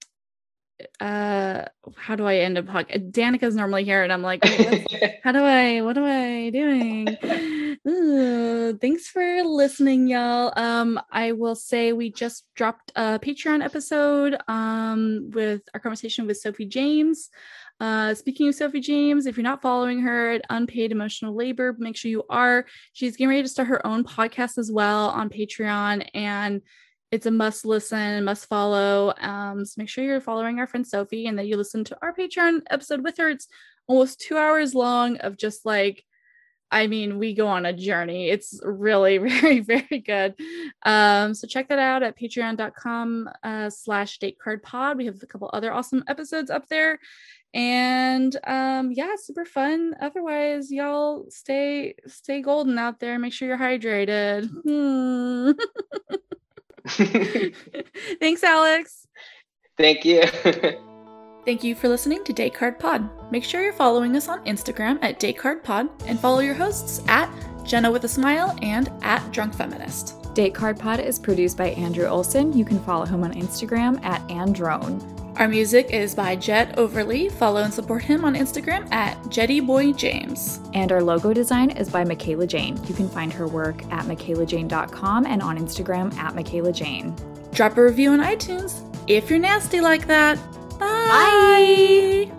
uh how do I end up podcast? Danica's normally here and I'm like, [LAUGHS] how do I what am I doing? Ooh, thanks for listening, y'all. Um, I will say we just dropped a Patreon episode um with our conversation with Sophie James. Uh, speaking of Sophie James, if you're not following her at Unpaid Emotional Labor, make sure you are. She's getting ready to start her own podcast as well on Patreon and it's a must listen, must follow. Um, so make sure you're following our friend Sophie and that you listen to our Patreon episode with her. It's almost two hours long of just like, I mean, we go on a journey. It's really, [LAUGHS] very, very good. Um, so check that out at patreon.com uh, slash date card pod. We have a couple other awesome episodes up there. And um, yeah, super fun. Otherwise, y'all stay stay golden out there. Make sure you're hydrated. [LAUGHS] Hmm. [LAUGHS] [LAUGHS] Thanks, Alex. Thank you. [LAUGHS] Thank you for listening to Date Card Pod. Make sure you're following us on Instagram at Date Card Pod and follow your hosts at Jenna with a Smile and at Drunk Feminist. Date Card Pod is produced by Andrew Olson. You can follow him on Instagram at Androne. Our music is by Jet Overly. Follow and support him on Instagram at JettyBoyJames. And our logo design is by Michaela Jane. You can find her work at michaelajane.com and on Instagram at Michaela Jane. Drop a review on iTunes if you're nasty like that. Bye. Bye.